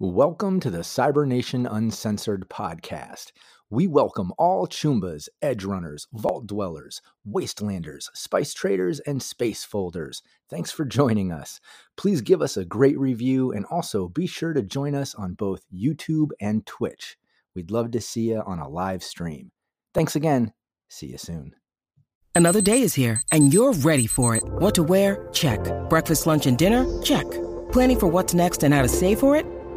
Welcome to the Cybernation Uncensored podcast. We welcome all Choombas, Edge Runners, Vault Dwellers, Wastelanders, Spice Traders, and Space Folders. Thanks for joining us. Please give us a great review and also be sure to join us on both YouTube and Twitch. We'd love to see you on a live stream. Thanks again. See you soon. Another day is here and you're ready for it. What to wear? Check. Breakfast, lunch, and dinner? Check. Planning for what's next and how to save for it?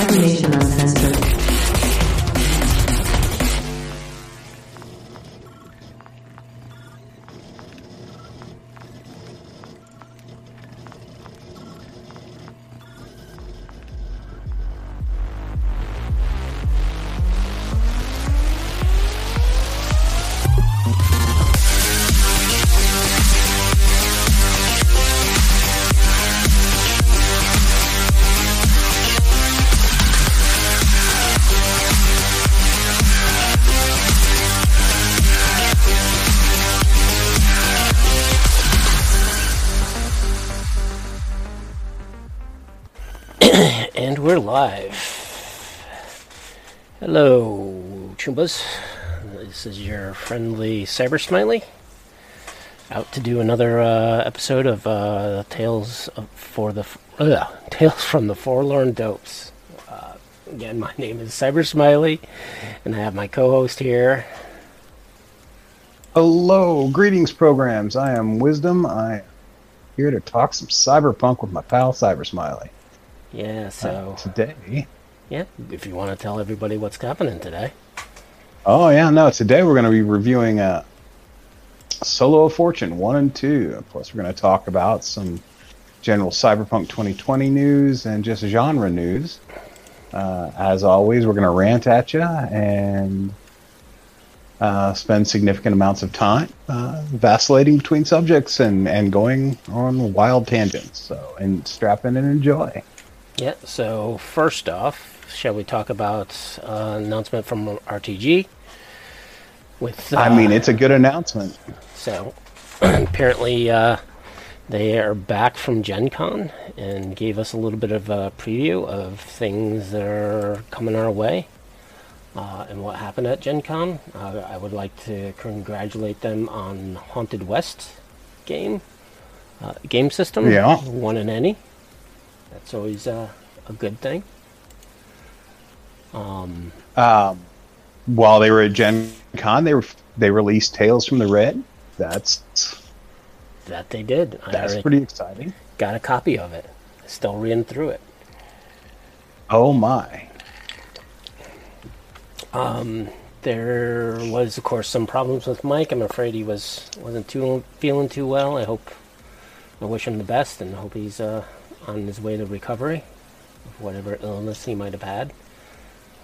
Cybernation live. Hello, Choombas. This is your friendly Cyber Smiley. Out to do another uh, episode of uh, Tales of, for the Tales from the Forlorn Dopes. Uh, again, my name is Cyber Smiley, and I have my co-host here. Hello, greetings, programs. I am Wisdom. I am here to talk some cyberpunk with my pal Cyber Smiley. Yeah, so Uh, today, yeah, if you want to tell everybody what's happening today. oh yeah, no, today we're going to be reviewing uh, Solo of Fortune one and two. Plus, we're going to talk about some general Cyberpunk 2020 news and just genre news. Uh, as always, we're going to rant at you and uh, spend significant amounts of time uh, vacillating between subjects and, and going on wild tangents. So, and strap in and enjoy. Yeah, so first off, shall we talk about uh, announcement from RTG? With uh, I mean, it's a good announcement. so apparently uh, they are back from Gen Con and gave us a little bit of a preview of things that are coming our way uh, and what happened at Gen Con. Uh, I would like to congratulate them on Haunted West game uh, game system. Yeah. one in any. That's always uh, a good thing. Um, Um, while they were at Gen Con, they were they released Tales from the Red. That's that they did. That's pretty exciting. got a copy of it. Still reading through it. Oh my! There was, of course, some problems with Mike. I'm afraid he was wasn't too feeling too well. I hope I wish him the best and I hope he's uh, on his way to recovery of whatever illness he might have had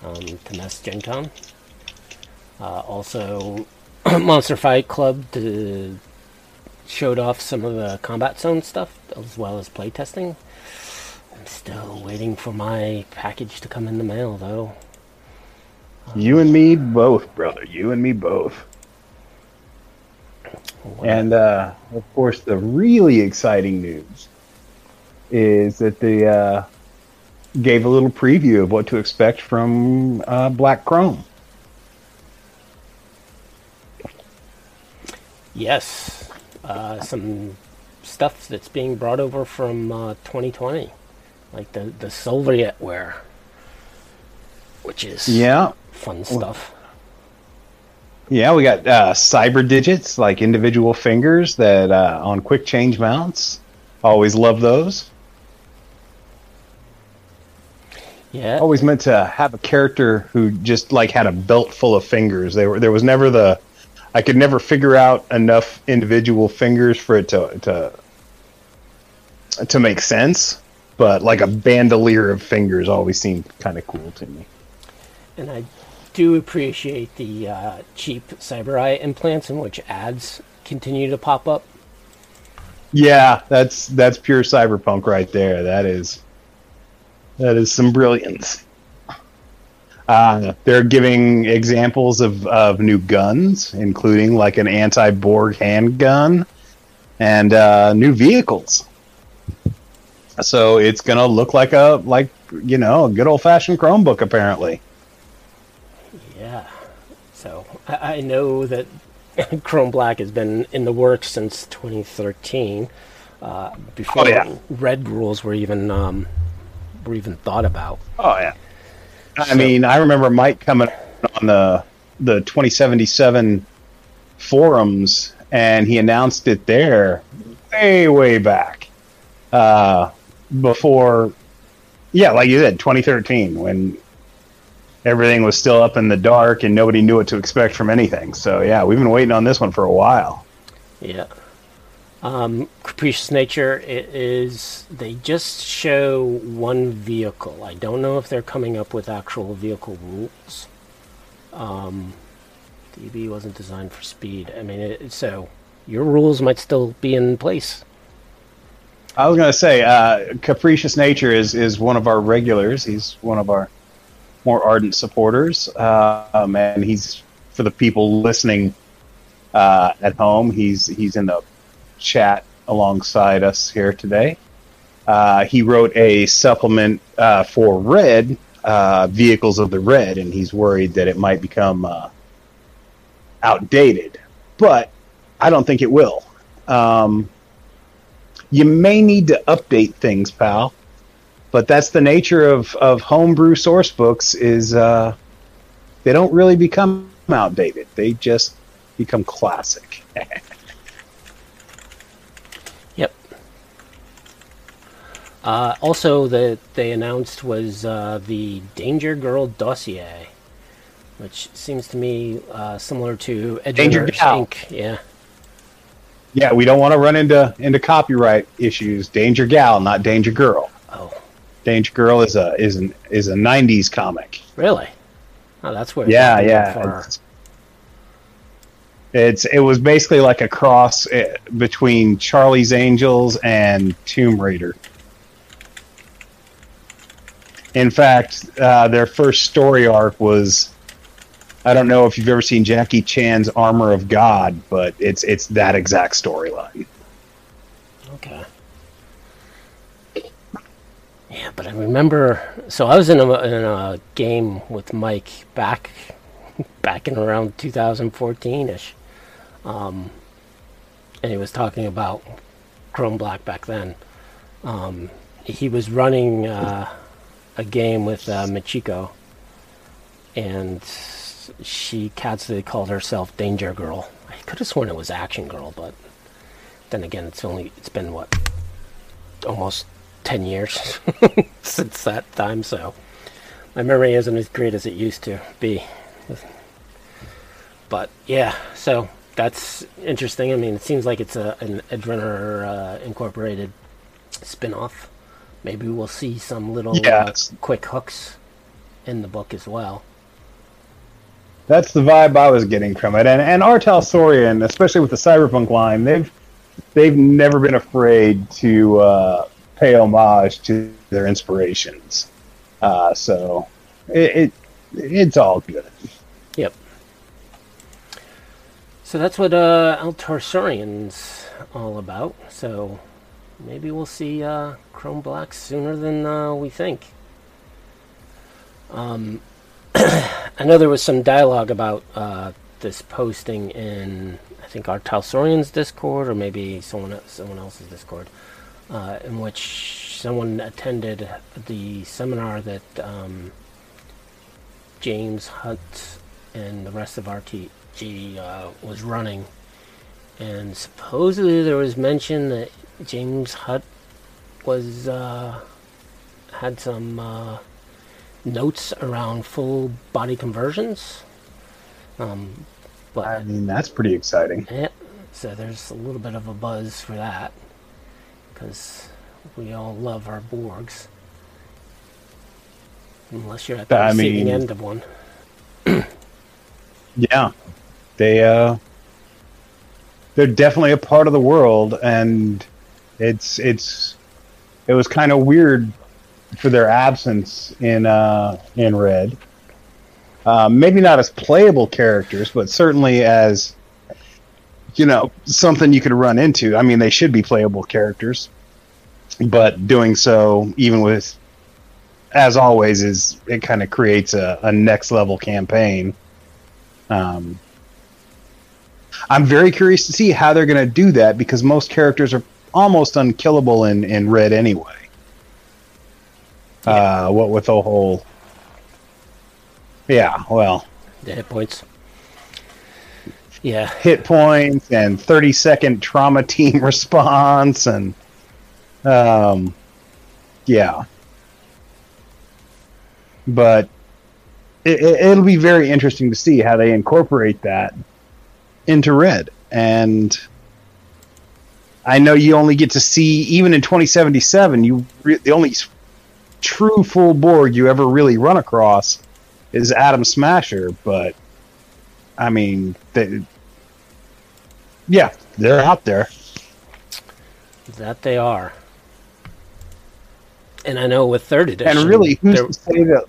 um, to mess Gen Con. Uh, also, Monster Fight Club to, showed off some of the combat zone stuff as well as playtesting. I'm still waiting for my package to come in the mail, though. You and me both, brother. You and me both. What- And uh, of course, the really exciting news is that they uh, gave a little preview of what to expect from uh, Black Chrome. Yes, uh, some stuff that's being brought over from uh, 2020, like the the Sovietware, which is Yeah, fun stuff. Yeah, we got uh, cyber digits, like individual fingers that uh, on quick change mounts. Always love those. Yeah, Always meant to have a character who just like had a belt full of fingers. They were there was never the I could never figure out enough individual fingers for it to to to make sense. but like a bandolier of fingers always seemed kind of cool to me. And I do appreciate the uh, cheap cyber eye implants in which ads continue to pop up. Yeah, that's that's pure cyberpunk right there. That is that is some brilliance. Uh, they're giving examples of, of new guns, including like an anti-Borg handgun and uh, new vehicles. So it's gonna look like a like you know a good old fashioned Chromebook apparently. Yeah. So I, I know that Chrome Black has been in the works since 2013, uh, before Oh, yeah. Red rules were even um, were even thought about. Oh yeah. I mean, I remember Mike coming on the the 2077 forums, and he announced it there way way back uh, before. Yeah, like you said, 2013 when everything was still up in the dark and nobody knew what to expect from anything. So yeah, we've been waiting on this one for a while. Yeah. Um, Capricious Nature it is. They just show one vehicle. I don't know if they're coming up with actual vehicle rules. Um, DB wasn't designed for speed. I mean, it, so your rules might still be in place. I was going to say, uh, Capricious Nature is, is one of our regulars. He's one of our more ardent supporters. Um, and he's, for the people listening uh, at home, he's, he's in the chat alongside us here today. Uh, he wrote a supplement uh, for Red, uh, Vehicles of the Red, and he's worried that it might become uh, outdated. But I don't think it will. Um, you may need to update things, pal. But that's the nature of, of homebrew source books is uh, they don't really become outdated. They just become classic. Uh, also, that they announced was uh, the Danger Girl dossier, which seems to me uh, similar to Edge Danger Runners, Gal. Inc. Yeah. yeah, we don't want to run into into copyright issues. Danger Gal, not Danger Girl. Oh, Danger Girl is a is an is a '90s comic. really? Oh, that's where. Yeah, it's yeah. far. It's, it's it was basically like a cross eh, between Charlie's Angels and Tomb Raider. In fact, uh, their first story arc was I don't know if you've ever seen Jackie Chan's Armor of God, but it's it's that exact storyline. Okay. Yeah, but I remember. So I was in a, in a game with Mike back, back in around 2014 ish, um, and he was talking about Chrome Black back then. Um, he was running uh, a game with uh, Michiko, and she casually called herself Danger Girl. I could have sworn it was Action Girl, but then again, it's only it's been what almost ten years since that time, so my memory isn't as great as it used to be. But yeah, so that's interesting. I mean, it seems like it's a an Edge uh, Incorporated spin-off. Maybe we'll see some little Yeah, uh, quick hooks in the book as well. That's the vibe I was getting from it. And and R. Talsorian, especially with the Cyberpunk line, they've they've never been afraid to uh, pay homage to their inspirations. Uh, so it, it it's all good. Yep. So that's what uh, R. Talsorian's all about. So maybe we'll see uh, Chrome Black sooner than uh, we think. Um, I know there was some dialogue about uh, this posting in, I think, R. Talsorian's Discord or maybe someone someone else's Discord, uh, in which someone attended the seminar that um, James Hunt and the rest of RTG uh, was running, and supposedly there was mention that James Hunt was uh, had some uh, notes around full body conversions. Um, but I mean, that's pretty exciting. yeah, so there's a little bit of a buzz for that because we all love our Borgs. Unless you're at the I receiving mean- end of one. Yeah, they uh, they're definitely a part of the world, and it's it's it was kind of weird for their absence in uh in Red. Uh, maybe not as playable characters, but certainly as you know something you could run into. I mean, they should be playable characters, but doing so, even with as always, is it kind of creates a, a next level campaign. Um, I'm very curious to see how they're going to do that because most characters are almost unkillable in, in Red anyway. Uh, what with the whole. Yeah, well, The hit points. Yeah, hit points and 30 second trauma team response and. Um, yeah. But it, it, it'll be very interesting to see how they incorporate that into Red. And I know you only get to see, even in 2077, you re- the only true full Borg you ever really run across is Adam Smasher. But I mean, they, yeah, they're out there. that they are. And I know with third edition, And really, who's there, to say that?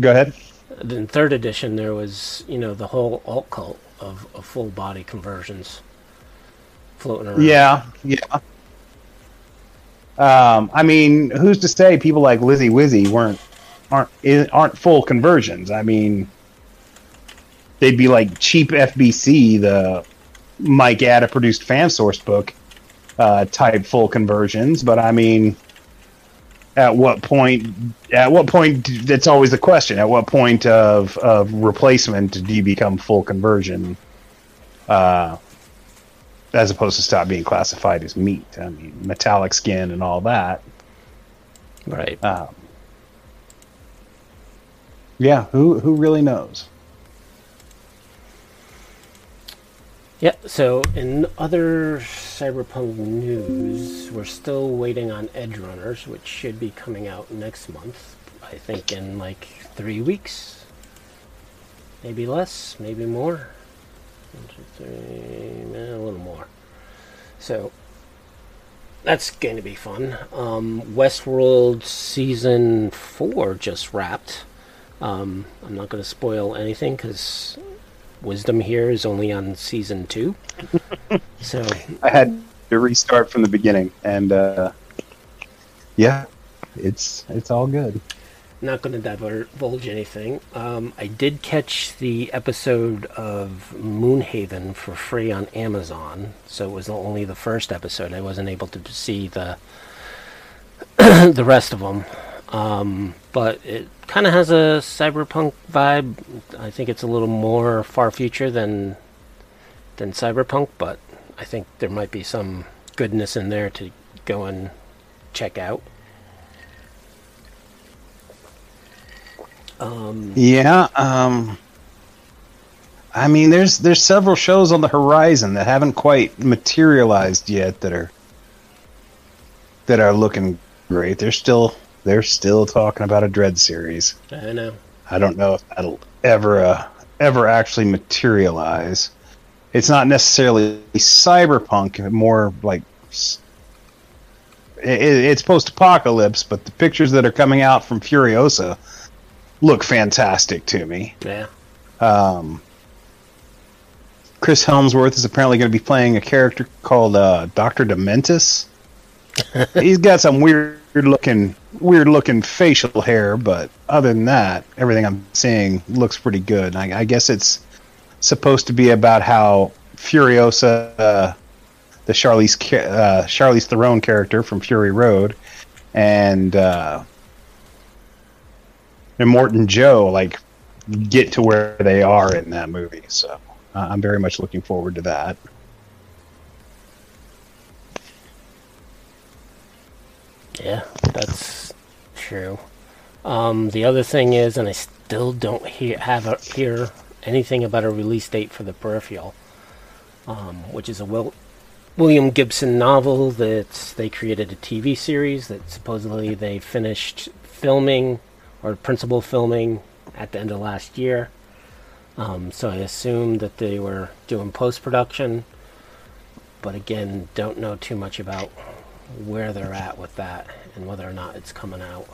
Go ahead. in third edition there was you know the whole alt cult of, of full body conversions floating around. Yeah, yeah. Um, I mean, who's to say people like Lizzy Wizzy weren't aren't aren't full conversions? I mean, they'd be like cheap FBC, the Mike Ada produced fan source book uh, type full conversions. But I mean, at what point? At what point? That's always the question. At what point of of replacement do you become full conversion? Uh, as opposed to stop being classified as meat. I mean, metallic skin and all that. right. Um, yeah, who who really knows? Yeah, so in other cyberpunk news, we're still waiting on Edge Runners, which should be coming out next month. I think in like three weeks. Maybe less, maybe more. One, two, three, a little more. So that's going to be fun. Um, Westworld season four just wrapped. Um, I'm not going to spoil anything because Wisdom here is only on season two. so I had to restart from the beginning, and uh, yeah, it's it's all good. Not going to divulge anything. Um, I did catch the episode of Moonhaven for free on Amazon, so it was only the first episode. I wasn't able to see the the rest of them, um, but it kind of has a cyberpunk vibe. I think it's a little more far future than than cyberpunk, but I think there might be some goodness in there to go and check out. Um, Yeah, um, I mean, there's there's several shows on the horizon that haven't quite materialized yet that are that are looking great. They're still they're still talking about a Dredd series. I know. I don't know if that'll ever uh, ever actually materialize. It's not necessarily cyberpunk, more like it's post-apocalypse. But the pictures that are coming out from Furiosa look fantastic to me. Yeah. Um, Chris Hemsworth is apparently going to be playing a character called uh, Doctor Dementus. He's got some weird looking, weird looking facial hair, but other than that, everything I'm seeing looks pretty good. I, I guess it's supposed to be about how Furiosa, uh, the Charlize uh, Charlize Theron character from Fury Road, and uh, and Morton Joe like get to where they are in that movie. So uh, I'm very much looking forward to that. Yeah, that's true. Um, the other thing is, and I still don't hear have a, hear anything about a release date for the peripheral, um, which is a well William Gibson novel that they created a TV series that supposedly they finished filming or principal filming at the end of last year. Um, so I assume that they were doing post production, but again, don't know too much about where they're at with that and whether or not it's coming out,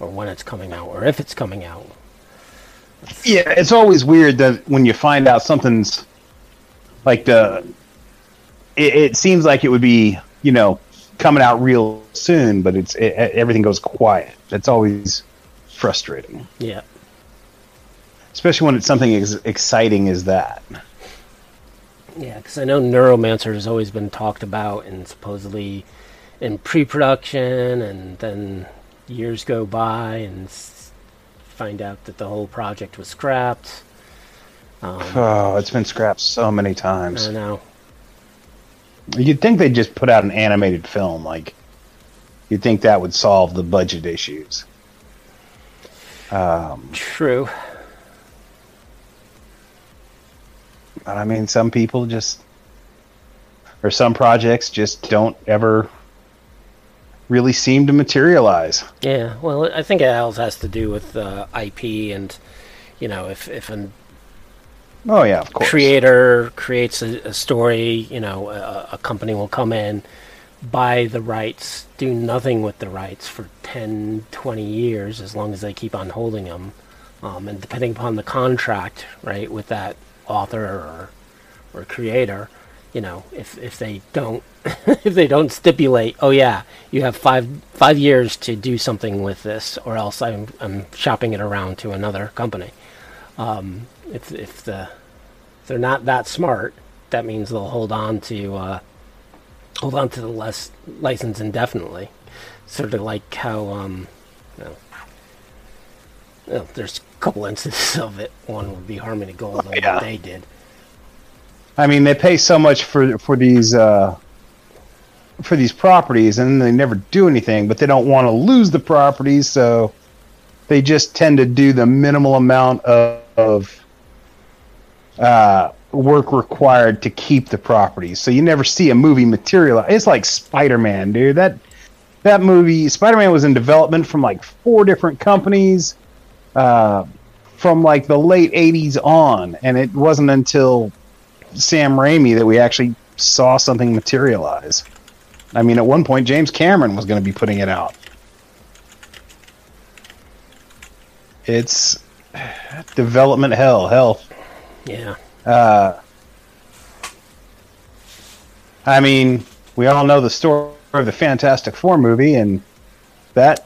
or when it's coming out, or if it's coming out. Yeah, it's always weird that when you find out something's like the, it, it seems like it would be you know coming out real soon, but it's it, everything goes quiet. That's always frustrating, Yeah. especially when it's something as exciting as that. Yeah, because I know Neuromancer has always been talked about and supposedly in pre-production, and then years go by and find out that the whole project was scrapped. Um, Oh, it's been scrapped so many times. don't know. You'd think they'd just put out an animated film, like you'd think that would solve the budget issues. Um, True. but I mean, some people just, or some projects just don't ever really seem to materialize. Yeah. Well, I think it also has to do with uh, IP and you know if if an Oh yeah, of course. creator creates a, a story, you know, a, a company will come in, buy the rights, do nothing with the rights for 10, 20 years, as long as they keep on holding them. Um, and depending upon the contract, right, with that author or, or creator, you know, if, if they don't, if they don't stipulate, oh yeah, you have five, five years to do something with this, or else I'm, I'm shopping it around to another company. Um, if, if the, if they're not that smart, that means they'll hold on to uh, hold on to the less license indefinitely. Sort of like how um, you know, you know, there's a couple instances of it. One would be Harmony Gold, and Yeah. what they did. I mean, they pay so much for for these uh, for these properties, and they never do anything. But they don't want to lose the properties, so they just tend to do the minimal amount of, of uh, work required to keep the properties. So you never see a movie materialize. It's like Spider Man, dude. That that movie, Spider Man, was in development from like four different companies. Uh, from like the late 80s on and it wasn't until Sam Raimi that we actually saw something materialize. I mean, at one point, James Cameron was going to be putting it out. It's development hell. Hell. Yeah, Uh, I mean, we all know the story of the Fantastic Four movie, and that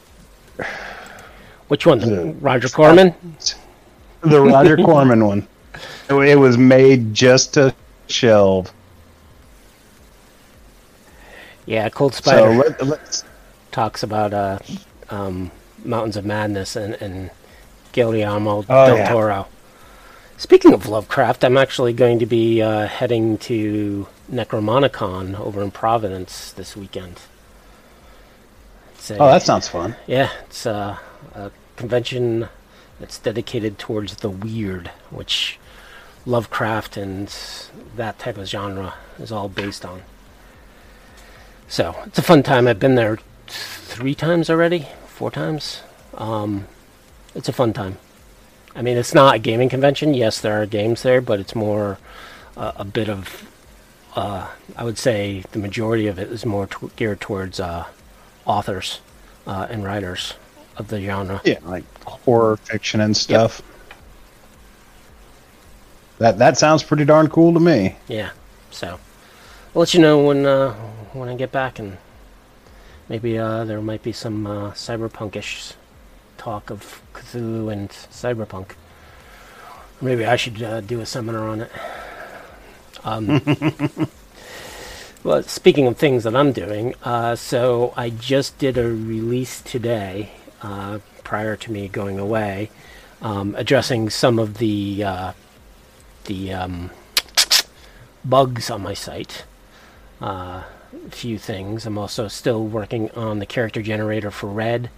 which one? The- Roger Corman. the Roger Corman one. It, was made just to shelve. Yeah, Cold So Spider let, let's talks about uh, um, Mountains of Madness and, and Guillermo Oh, del yeah. Toro. Speaking of Lovecraft, I'm actually going to be uh, heading to NecronomiCon over in Providence this weekend. A- Oh, that sounds fun. yeah, it's a, a convention that's dedicated towards the weird, which Lovecraft and that type of genre is all based on. So it's a fun time. I've been there three times already, four times. Um, it's a fun time. I mean, it's not a gaming convention. Yes, there are games there, but it's more uh, a bit of. Uh, I would say the majority of it is more t- geared towards uh, authors uh, and writers of the genre. Yeah, like horror fiction and stuff. That that sounds pretty darn cool to me. Yeah. So I'll let you know when uh, when I get back, and maybe uh, there might be some uh, cyberpunkish talk of Cthulhu and cyberpunk. Maybe I should uh, do a seminar on it. Um, well, speaking of things that I'm doing, uh, so I just did a release today, uh, prior to me going away, um, addressing some of the uh, the um, bugs on my site. Uh, a few things. I'm also still working on the character generator for Red.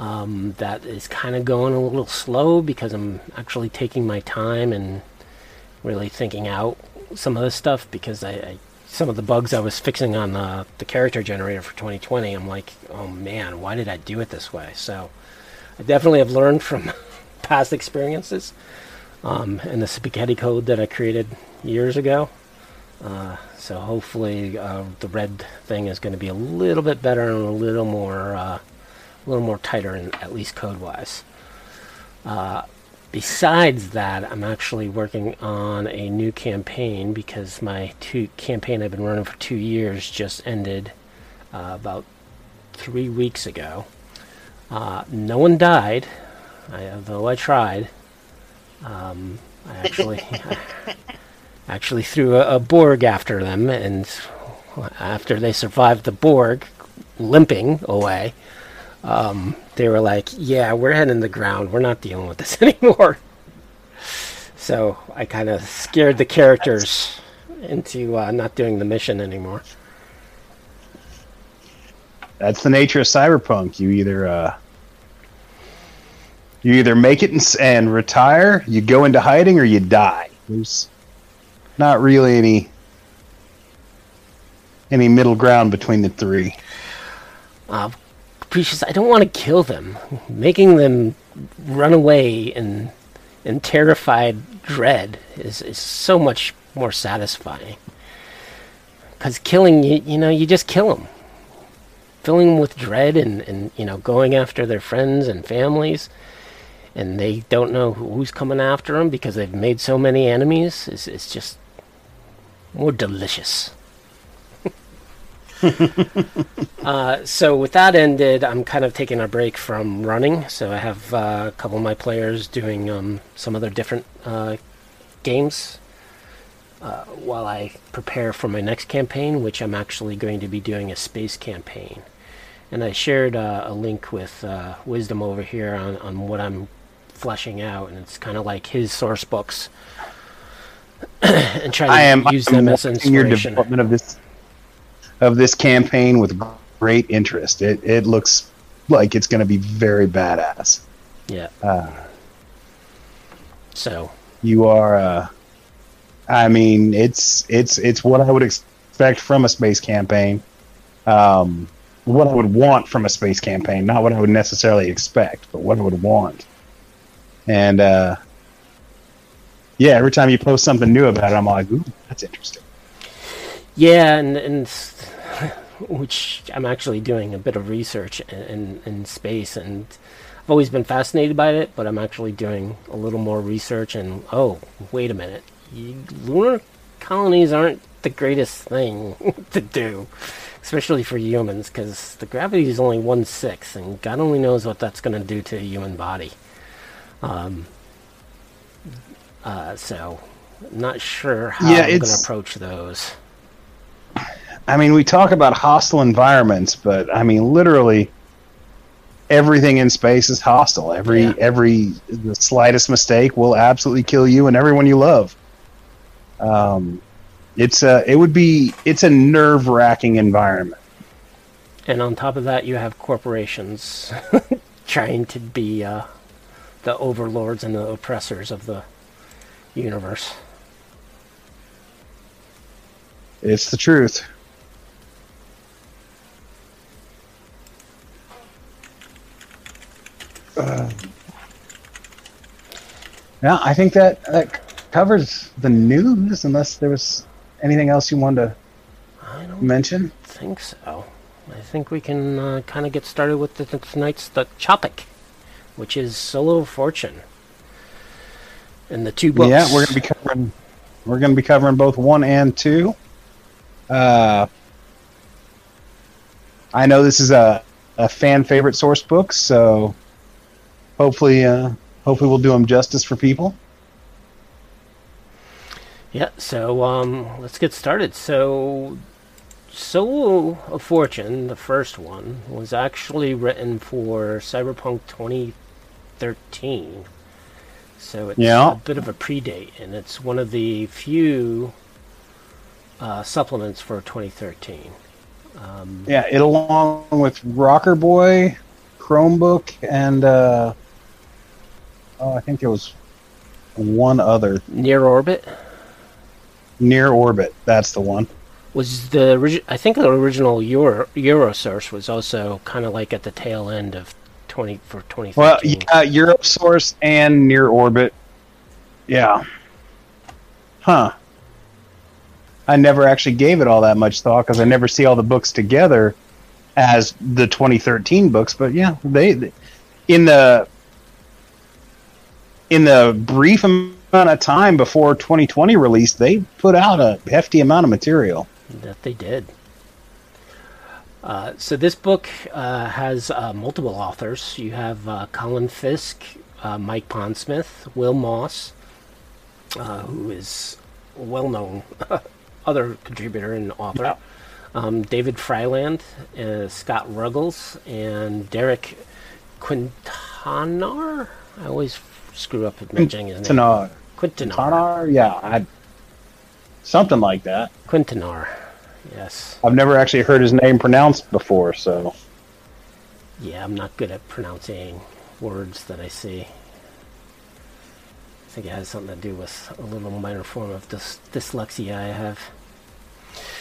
Um, that is kind of going a little slow because I'm actually taking my time and really thinking out some of this stuff because I, I some of the bugs I was fixing on the, the character generator for 2020, I'm like, oh man, why did I do it this way? So I definitely have learned from past experiences um, and the spaghetti code that I created years ago. Uh, so hopefully uh, the red thing is going to be a little bit better and a little more, uh, a little more tighter, in, at least code-wise. Uh, besides that, I'm actually working on a new campaign because my two campaign I've been running for two years just ended uh, about three weeks ago. Uh, no one died, I, although I tried. Um, I actually actually threw a, a Borg after them, and after they survived the Borg, limping away, um, they were like, "Yeah, we're heading the ground. We're not dealing with this anymore." So I kind of scared the characters into uh, not doing the mission anymore. That's the nature of cyberpunk. You either uh, you either make it and, and retire, you go into hiding, or you die. There's not really any any middle ground between the three. Uh, Precious, I don't want to kill them. Making them run away in in terrified dread is, is so much more satisfying. Because killing, you, you know, you just kill them. Filling them with dread and, and, you know, going after their friends and families, and they don't know who's coming after them because they've made so many enemies, is, is just more delicious. uh, so with that ended, I'm kind of taking a break from running. So I have uh, a couple of my players doing um, some other different uh, games uh, while I prepare for my next campaign, which I'm actually going to be doing a space campaign. And I shared uh, a link with uh, Wisdom over here on, on what I'm fleshing out, and it's kind of like his source books. and trying to am use them as watching your development of this of this campaign with great interest. It it looks like it's going to be very badass. Yeah. Uh, So you are, uh, I mean, it's it's it's what I would expect from a space campaign. Um, what I would want from a space campaign, not what I would necessarily expect, but what I would want. And uh, yeah, every time you post something new about it, I'm like, ooh, that's interesting. Yeah, and, and which I'm actually doing a bit of research in, in, in space, and I've always been fascinated by it, but I'm actually doing a little more research. And oh, wait a minute, you, lunar colonies aren't the greatest thing to do, especially for humans, because the gravity is only one sixth, and God only knows what that's going to do to a human body. Um, uh, so, not sure how Yeah, I'm going to approach those. I mean, we talk about hostile environments, but I mean, literally, everything in space is hostile. Every Yeah. every the slightest mistake will absolutely kill you and everyone you love. Um, it's a it would be it's a nerve wracking environment. And on top of that, you have corporations trying to be uh, the overlords and the oppressors of the universe. It's the truth. Uh, yeah, I think that that covers the news. Unless there was anything else you wanted I to don't mention. think so. I think we can uh, kind of get started with the, tonight's the topic, which is Solo Fortune. And the two books. Yeah, we're gonna be covering we're gonna be covering both one and two. Uh, I know this is a, a fan favorite source book, so hopefully uh, hopefully we'll do them justice for people. Yeah, so um, let's get started. So, Solo of Fortune, the first one, was actually written for Cyberpunk 2013. So it's Yeah. a bit of a predate, and it's one of the few uh, supplements for 2013. Um, Yeah, it along with Rocker Boy, Chromebook, and uh, oh, I think there was one other Near Orbit. near orbit. That's the one. Was the origi- I think the original Euro Eurosource was also kind of like at the tail end of twenty for twenty. Well, yeah, Eurosource and Near Orbit. Yeah. Huh. I never actually gave it all that much thought because I never see all the books together as the 2013 books. But yeah, they in the in the brief amount of time before 2020 release, they put out a hefty amount of material. That they did. Uh, so this book uh, has uh, multiple authors. You have uh, Colin Fisk, uh, Mike Pondsmith, Will Moss, uh, who is a well-known other contributor and author. Yeah. Um, David Friedland, Scott Ruggels, and Derek Quintanar. I always screw up with mentioning his name. Tanar. Quintanar. Tanar? Yeah, I, something like that. Quintanar. Yes. I've never actually heard his name pronounced before, so Yeah, I'm not good at pronouncing words that I see. I think it has something to do with a little minor form of dys- dyslexia I have.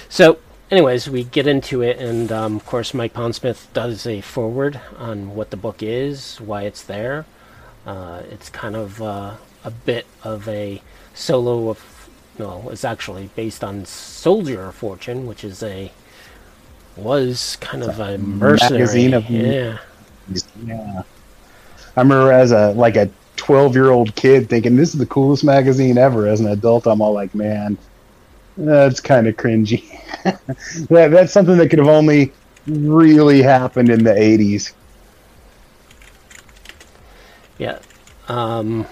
So, anyways, we get into it, and um, of course, Mike Pondsmith does a forward on what the book is, why it's there. Uh, it's kind of uh, a bit of a solo of. No, it's actually based on Soldier of Fortune, which is a was kind of a mercenary. magazine of- yeah. yeah. I remember as a like a 12 year old kid thinking this is the coolest magazine ever. As an adult, I'm all like, man, that's kind of cringy. that, that's something that could have only really happened in the 80s. Yeah. Um,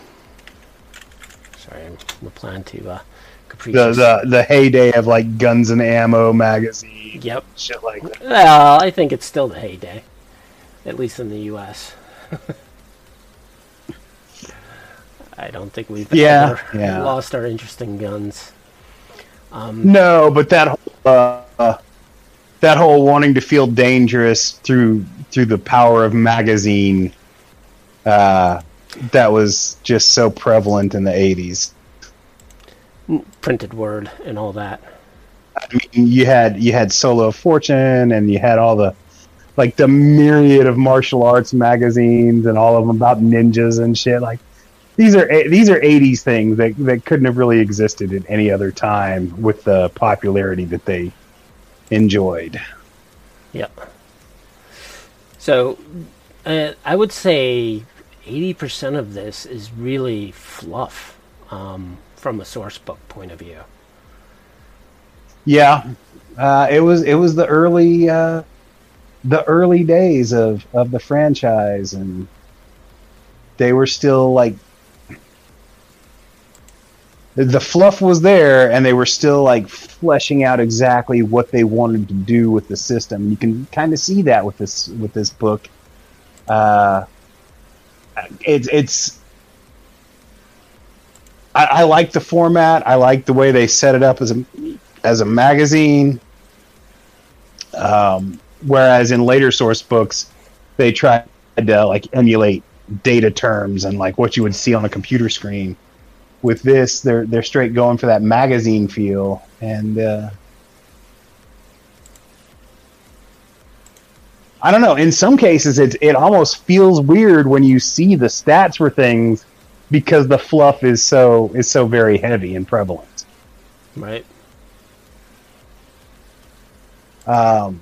sorry, I'm replying to uh, The, the the heyday of like Guns and Ammo magazine, Yep. shit like that. Well, I think it's still the heyday, at least in the U.S. I don't think we've Yeah, ever yeah. lost our interest in guns. Um, No, but that whole, uh, uh, that whole wanting to feel dangerous through through the power of magazine, uh, that was just so prevalent in the eighties. printed word and all that. I mean, you had you had Solo of Fortune, and you had all the like the myriad of martial arts magazines, and all of them about ninjas and shit. Like these are these are eighties things that that couldn't have really existed at any other time with the popularity that they enjoyed. Yep. So, uh, I would say 80% of this is really fluff um, from a source book point of view. Yeah, uh, it was it was the early uh, the early days of of the franchise, and they were still like the fluff was there, and they were still like fleshing out exactly what they wanted to do with the system. You can kind of see that with this with this book. Uh, it's it's I, I like the format. I like the way they set it up as a as a magazine. Um, whereas in later source books, they tried to like emulate data terms and like what you would see on a computer screen. With this, they're they're straight going for that magazine feel, and uh, I don't know. In some cases, it it almost feels weird when you see the stats for things because the fluff is so is so very heavy and prevalent. Right? Um,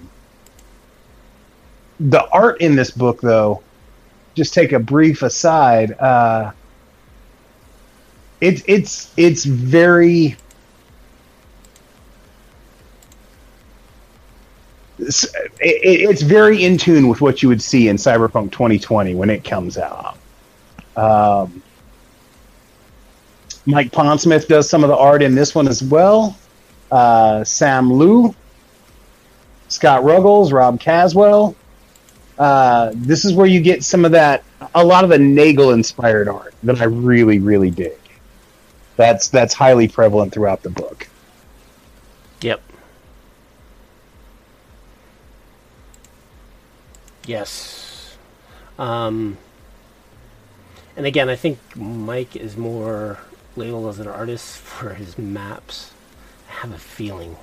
the art in this book, though, just take a brief aside. Uh, it's it's it's very. It's, it, it's very in tune with what you would see in Cyberpunk 2020 when it comes out. Um, Mike Pondsmith does some of the art in this one as well. Uh, Sam Liu, Scott Ruggels, Rob Caswell. Uh, this is where you get some of that, a lot of the Nagel inspired art that I really, really dig. That's that's highly prevalent throughout the book. Yep. Yes. Um, and again, I think Mike is more labeled as an artist for his maps. I have a feeling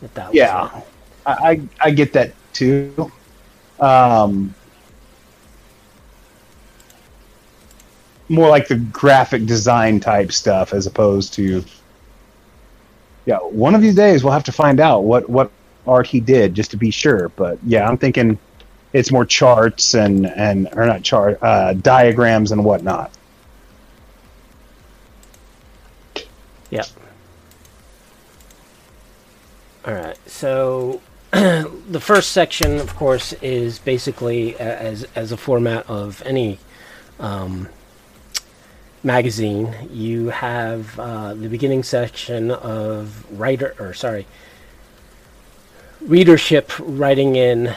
that that was Yeah. I, I I get that too. Um, more like the graphic design type stuff as opposed to. Yeah, one of these days we'll have to find out what what art he did just to be sure. But yeah, I'm thinking it's more charts and and or not chart uh, diagrams and whatnot. Yep. All right. So the first section, of course, is basically as as a format of any um, magazine. You have uh, the beginning section of writer, or sorry, readership writing in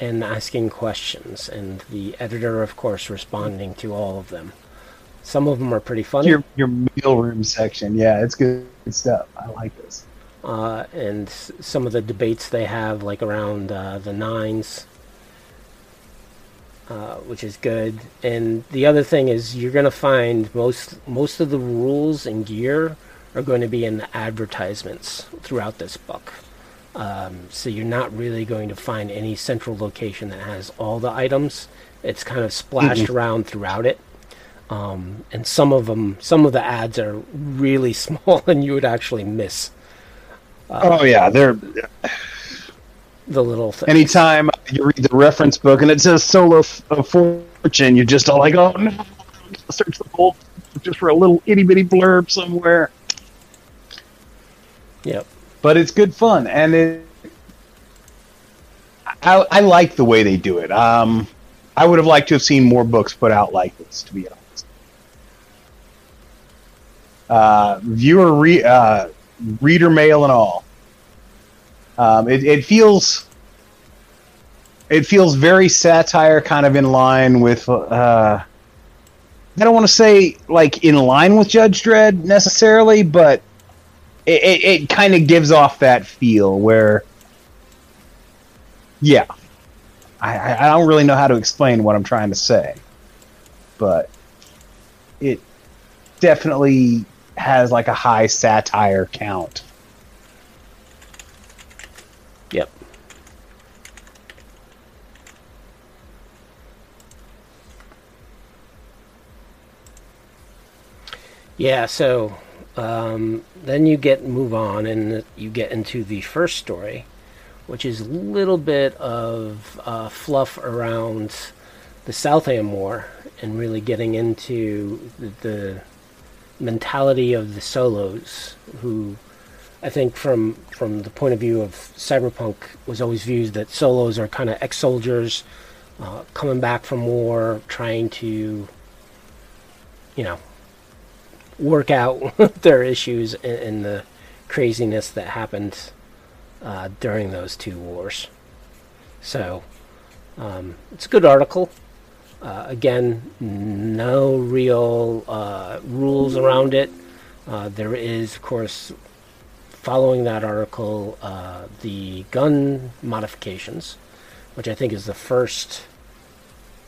and asking questions, and the editor, of course, responding to all of them. Some of them are pretty funny. Your your mailroom section, yeah, it's good, good stuff. I like this. uh, and some of the debates they have, like around uh, the nines, uh, which is good. And the other thing is, you're going to find most most of the rules and gear are going to be in the advertisements throughout this book. Um, so you're not really going to find any central location that has all the items. It's kind of splashed around throughout it. Um, and some of them, some of the ads are really small, and you would actually miss oh yeah, they're the little thing. anytime you read the reference book and it says solo f- of fortune, you're just all like, oh no, search the whole just for a little itty bitty blurb somewhere. Yep. But it's good fun, and it. I, I like the way they do it. Um, I would have liked to have seen more books put out like this, to be honest. Uh, viewer re- uh, reader mail and all. Um, it, it feels it feels very satire, kind of in line with. Uh, I don't want to say like in line with Judge Dredd necessarily, but it, it, it kind of gives off that feel where, yeah, I, I I don't really know how to explain what I'm trying to say, but it definitely has like a high satire count. Yep. Yeah, so um, then you get move on and you get into the first story, which is a little bit of uh, fluff around the Southam War and really getting into the, the mentality of the solos who I think from from the point of view of cyberpunk was always viewed that solos are kind of ex-soldiers uh, coming back from war, trying to, you know, work out their issues and, and the craziness that happened uh, during those two wars. So um, it's a good article. Uh, again, no real uh, rules around it. Uh, there is, of course, following that article, uh, the gun modifications, which I think is the first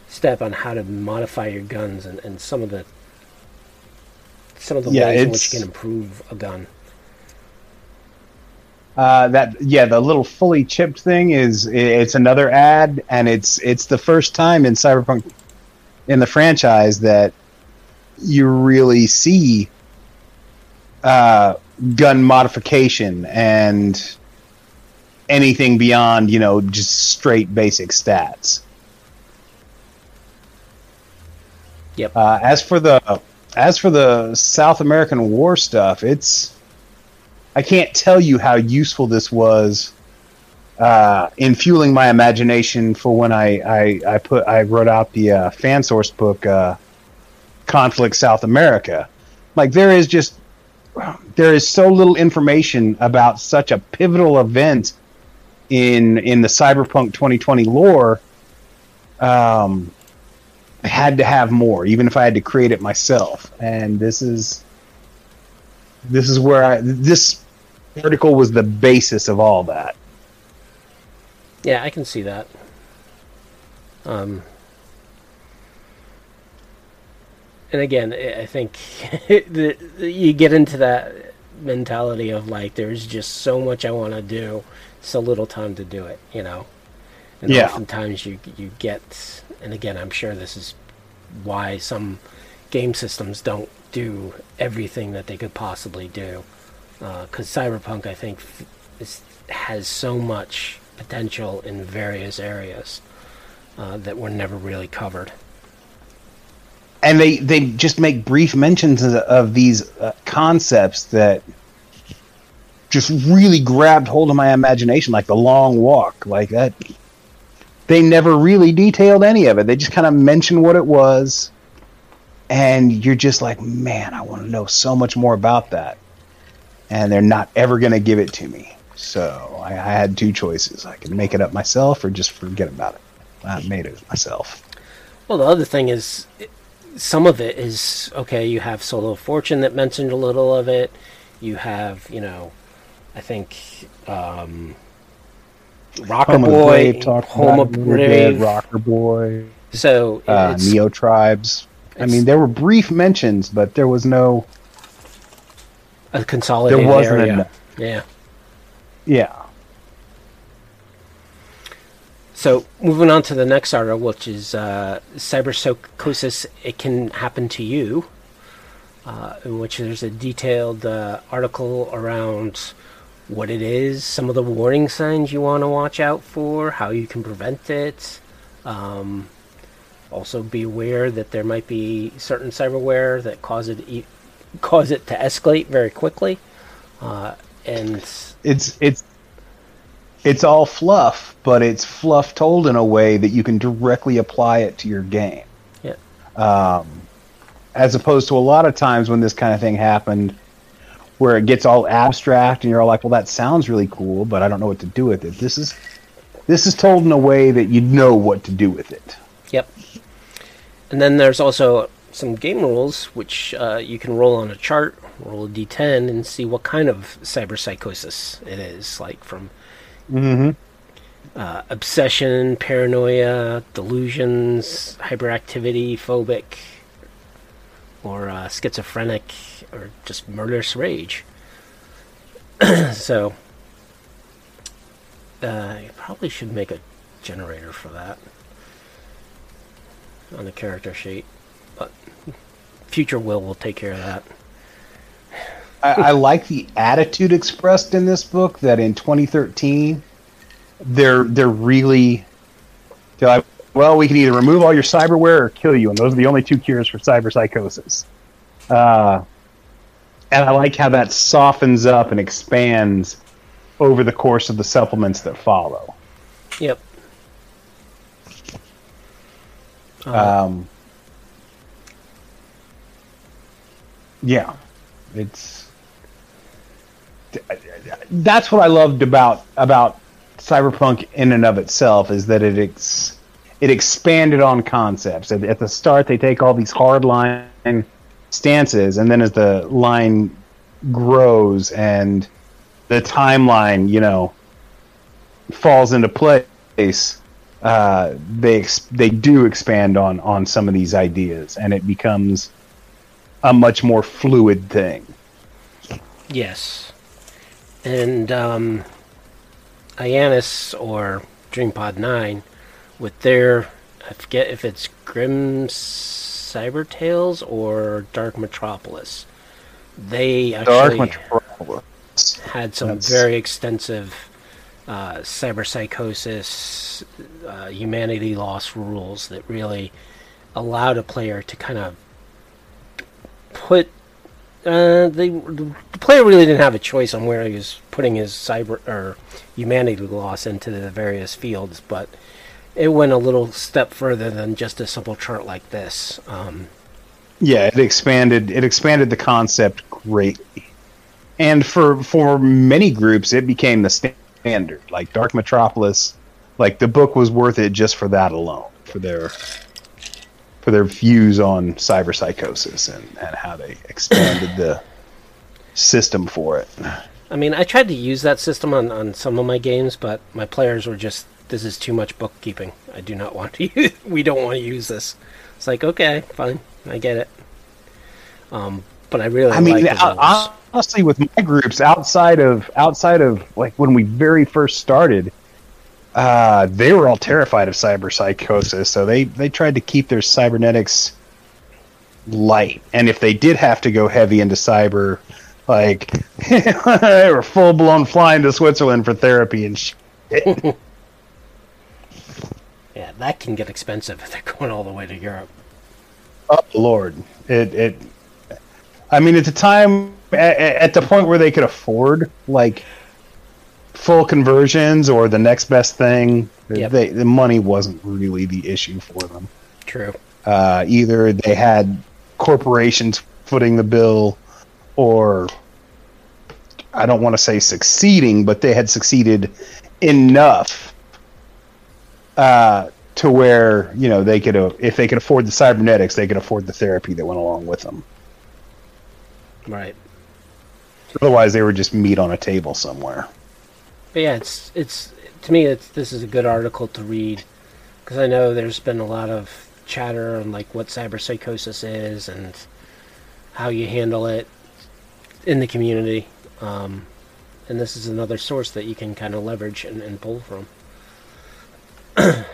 step on how to modify your guns and, and some of the some of the Yeah, ways in which you can improve a gun. Uh, that yeah, the little fully chipped thing is it's another ad, and it's it's the first time in Cyberpunk in the franchise that you really see uh, gun modification and anything beyond you know just straight basic stats. Yep. Uh, as for the as for the South American War stuff, it's I can't tell you how useful this was uh, in fueling my imagination for when I, I, I put I wrote out the uh, fan source book uh, conflict South America. Like there is just there is so little information about such a pivotal event in in the Cyberpunk 2020 lore. Um, I had to have more, even if I had to create it myself. And this is this is where I this article was the basis of all that. Yeah, I can see that. Um, and again, I think the- you get into that mentality of like there's just so much I want to do, so little time to do it, you know. And Yeah. oftentimes you you get, and again, I'm sure this is why some game systems don't do everything that they could possibly do. Because Cyberpunk, I think, is, has so much potential in various areas uh, that were never really covered. and they they just make brief mentions of, of these uh, concepts that just really grabbed hold of my imagination like the long walk like that they never really detailed any of it. They just kind of mentioned what it was. And you're just like man i want to know so much more about that. And they're not ever going to give it to me. So I, I had two choices. I could make it up myself or just forget about it. I made it myself. Well, the other thing is, some of it is okay. You have Solo Fortune that mentioned a little of it. You have, you know, I think um, Rocker Home Boy, Brave talked Home of it a little bit, Rocker Boy, So uh, it's, Neo Tribes. I mean, there were brief mentions, but there was no. a consolidated There wasn't area. enough. Yeah. Yeah, So moving on to the next article, which is uh, cyberpsychosis. It can happen to you, uh, in which there's a detailed uh, article around what it is, some of the warning signs you want to watch out for, how you can prevent it. Um, also, be aware that there might be certain cyberware that cause it e- cause it to escalate very quickly, uh, and it's it's it's all fluff, but it's fluff told in a way that you can directly apply it to your game. yeah, Um, as opposed to a lot of times when this kind of thing happened, where it gets all abstract and you're all like, "Well, that sounds really cool, but I don't know what to do with it." This is this is told in a way that you know what to do with it. Yep. And then there's also some game rules, which uh, you can roll on a chart, roll a d10, and see what kind of cyberpsychosis it is. Like from Mm-hmm. uh, obsession, paranoia, delusions, hyperactivity, phobic, or uh, schizophrenic, or just murderous rage. so, uh, you probably should make a generator for that on the character sheet, but future will will take care of that. I, I like the attitude expressed in this book that in 2013 they're they're really they're well, we can either remove all your cyberware or kill you, and those are the only two cures for cyber psychosis. Uh, and I like how that softens up and expands over the course of the supplements that follow. Yep. Uh, Um, yeah, it's that's what I loved about about Cyberpunk in and of itself is that it ex, it expanded on concepts. At, at the start, they take all these hard line stances, and then as the line grows and the timeline, you know, falls into place, uh, they ex- they do expand on on some of these ideas, and it becomes a much more fluid thing. Yes. And um, Ianus or DreamPod 9, with their, I forget if it's Grim Cyber Tales or Dark Metropolis, they actually Metropolis. had some That's- very extensive uh, cyber psychosis, uh, humanity loss rules that really allowed a player to kind of put. Uh, they, the player really didn't have a choice on where he was putting his cyber or humanity loss into the various fields, but it went a little step further than just a simple chart like this. Um, Yeah, it expanded it expanded the concept greatly. And for for many groups it became the standard. Like Dark Metropolis, like the book was worth it just for that alone, for their for their views on cyber psychosis and, and how they expanded the system for it. I mean, I tried to use that system on, on some of my games, but my players were just, this is too much bookkeeping. I do not want to use, we don't want to use this. It's like, okay, fine, I get it. Um, but I really I mean, like rules. honestly, with my groups outside of outside of like when we very first started, uh, they were all terrified of cyber psychosis, so they they tried to keep their cybernetics light. And if they did have to go heavy into cyber, like they were full blown flying to Switzerland for therapy and shit. Yeah, that can get expensive if they're going all the way to Europe. Oh Lord, it it. I mean, at the time, at, at the point where they could afford like full conversions or the next best thing, Yep. they, the money wasn't really the issue for them. True. Uh, either they had corporations footing the bill, or I don't want to say succeeding, but they had succeeded enough uh, to where you know they could, uh, if they could afford the cybernetics, they could afford the therapy that went along with them. Right. Otherwise, they were just meat on a table somewhere. But yeah, it's it's to me it's this is a good article to read because I know there's been a lot of chatter on like what cyberpsychosis is and how you handle it in the community. Um, and this is another source that you can kind of leverage and, and pull from.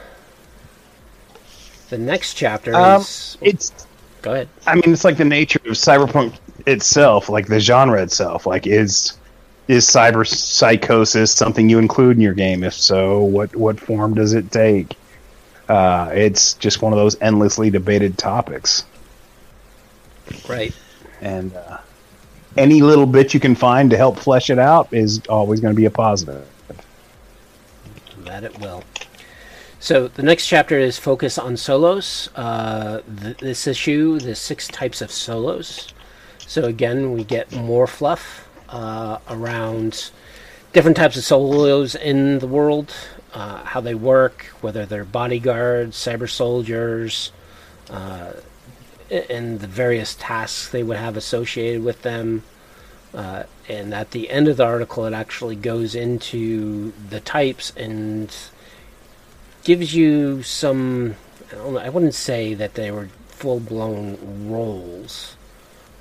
the next chapter Um, is It's go ahead. I mean, it's like the nature of cyberpunk itself, like the genre itself. Like, is is cyber psychosis something you include in your game? If so, what what form does it take? Uh, it's just one of those endlessly debated topics, Right. and uh, any little bit you can find to help flesh it out is always going to be a positive. That it will. So the next chapter is focus on solos. Uh, th- this issue, the six types of solos. So again, we get more fluff uh, around different types of solos in the world, uh, how they work, whether they're bodyguards, cyber soldiers, uh, and the various tasks they would have associated with them. Uh, and at the end of the article, it actually goes into the types and gives you some. I, know, I wouldn't say that they were full blown roles,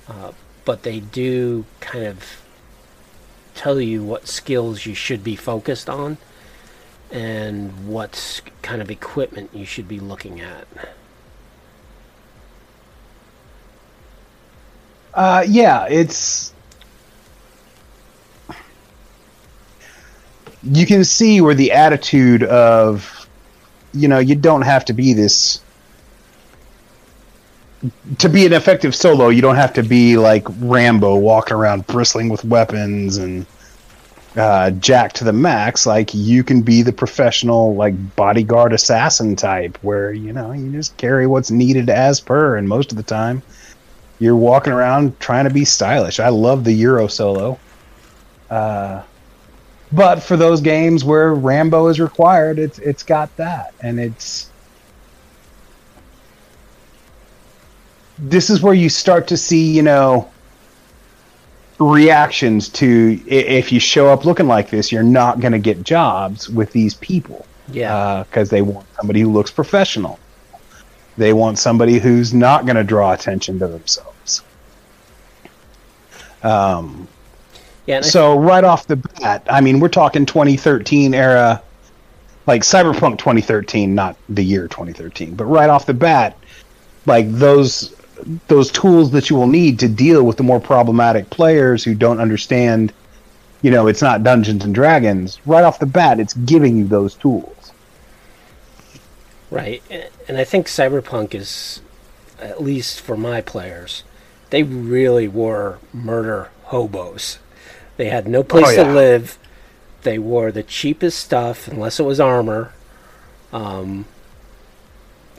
uh, but they do kind of tell you what skills you should be focused on and what kind of equipment you should be looking at. Uh, yeah, it's. You can see where the attitude of, you know, you don't have to be this. To be an effective solo, you don't have to be like Rambo walking around bristling with weapons and uh, Jack to the max. Like you can be the professional, like bodyguard assassin type, where you know you just carry what's needed as per, and most of the time you're walking around trying to be stylish. I love the Euro solo. Uh, but for those games where Rambo is required, it's it's got that, and it's this is where you start to see, you know, reactions to if you show up looking like this, you're not going to get jobs with these people Yeah. because they want somebody who looks professional. They want somebody who's not going to draw attention to themselves. Um, yeah. So right off the bat, I mean, we're talking 2013 era, like Cyberpunk 2013, not the year 2013, but right off the bat, like those those tools that you will need to deal with the more problematic players who don't understand, you know, it's not Dungeons and Dragons. Right off the bat, it's giving you those tools. Right, and I think Cyberpunk is, at least for my players, they really were murder hobos. They had no place Oh, yeah. to live. They wore the cheapest stuff, unless it was armor. Um,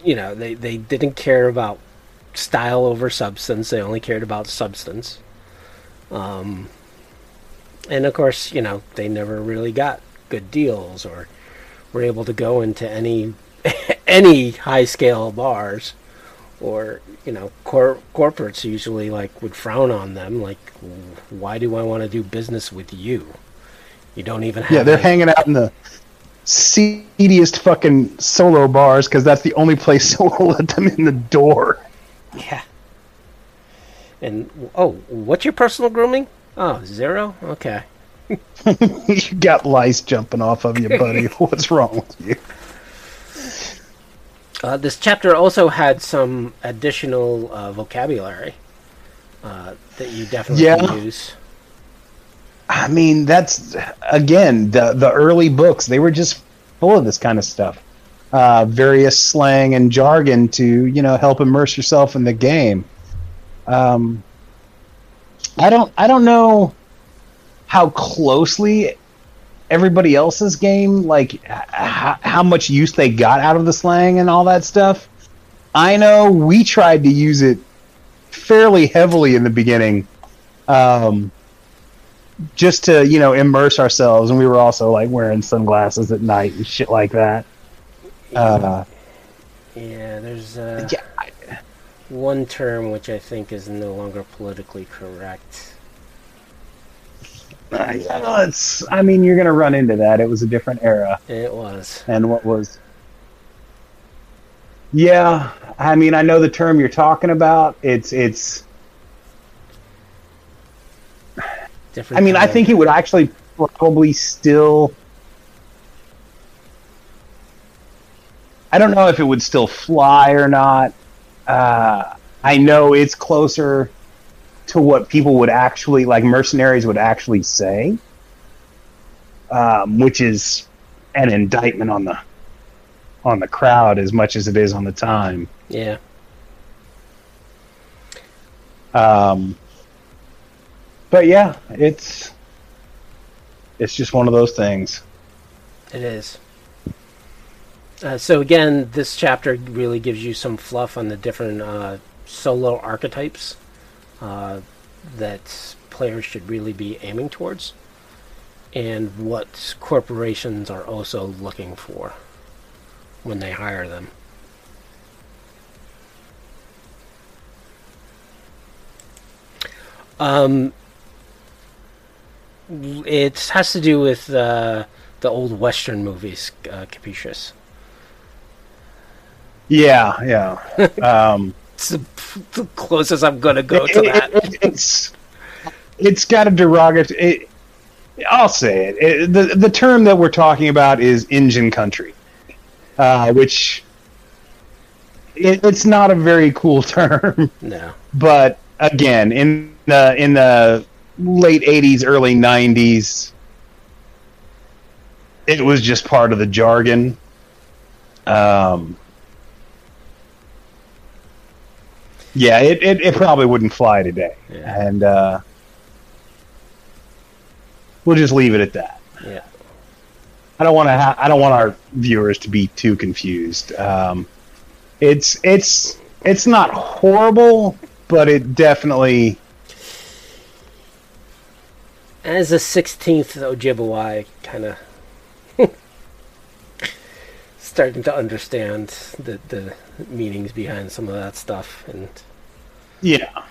you know, they, they didn't care about style over substance. They only cared about substance. Um, and of course, you know, they never really got good deals or were able to go into any any high scale bars or you know cor- corporates usually like would frown on them like why do i want to do business with you you don't even have Yeah, they're a- hanging out in the seediest fucking solo bars because that's the only place that will let them in the door. yeah and oh what's your personal grooming Oh, zero? Okay. you got lice jumping off of you, buddy. What's wrong with you? Uh, this chapter also had some additional uh, vocabulary uh, that you definitely Yeah. can use. I mean, that's again the the early books. They were just full of this kind of stuff, uh, various slang and jargon to you know help immerse yourself in the game. Um, I don't I don't know how closely everybody else's game like h- how much use they got out of the slang and all that stuff. I know we tried to use it fairly heavily in the beginning. Um, just to you know immerse ourselves and we were also like wearing sunglasses at night and shit like that uh, Yeah, there's uh, yeah, I- one term which I think is no longer politically correct. I, yeah, it's, I mean you're gonna run into that. It was a different era. It was. and what was yeah i mean i know the term you're talking about. It's it's Different i mean i think it would actually probably still i don't know if it would still fly or not. Uh, i know it's closer to what people would actually like mercenaries would actually say um, which is an indictment on the on the crowd as much as it is on the time Yeah. um, but yeah it's it's just one of those things It is. Uh, so again, this chapter really gives you some fluff on the different uh, solo archetypes uh, that players should really be aiming towards, and what corporations are also looking for when they hire them. Um, it has to do with uh, the old Western movies, uh, Capricious. yeah yeah um, the, the closest I'm gonna go to it- that. it- it's it's got a derogatory. It, I'll say it. it. the The term that we're talking about is Injun country, uh, which it, it's not a very cool term. No. But again, in the in the late '80s, early '90s, it was just part of the jargon. Um, yeah, it, it, it probably wouldn't fly today, Yeah. and uh, we'll just leave it at that. Yeah. I don't want to. Ha- I don't want our viewers to be too confused. Um, it's it's it's not horrible, but it definitely As a 16th Ojibwe, kind of starting to understand the, the meanings behind some of that stuff. And yeah.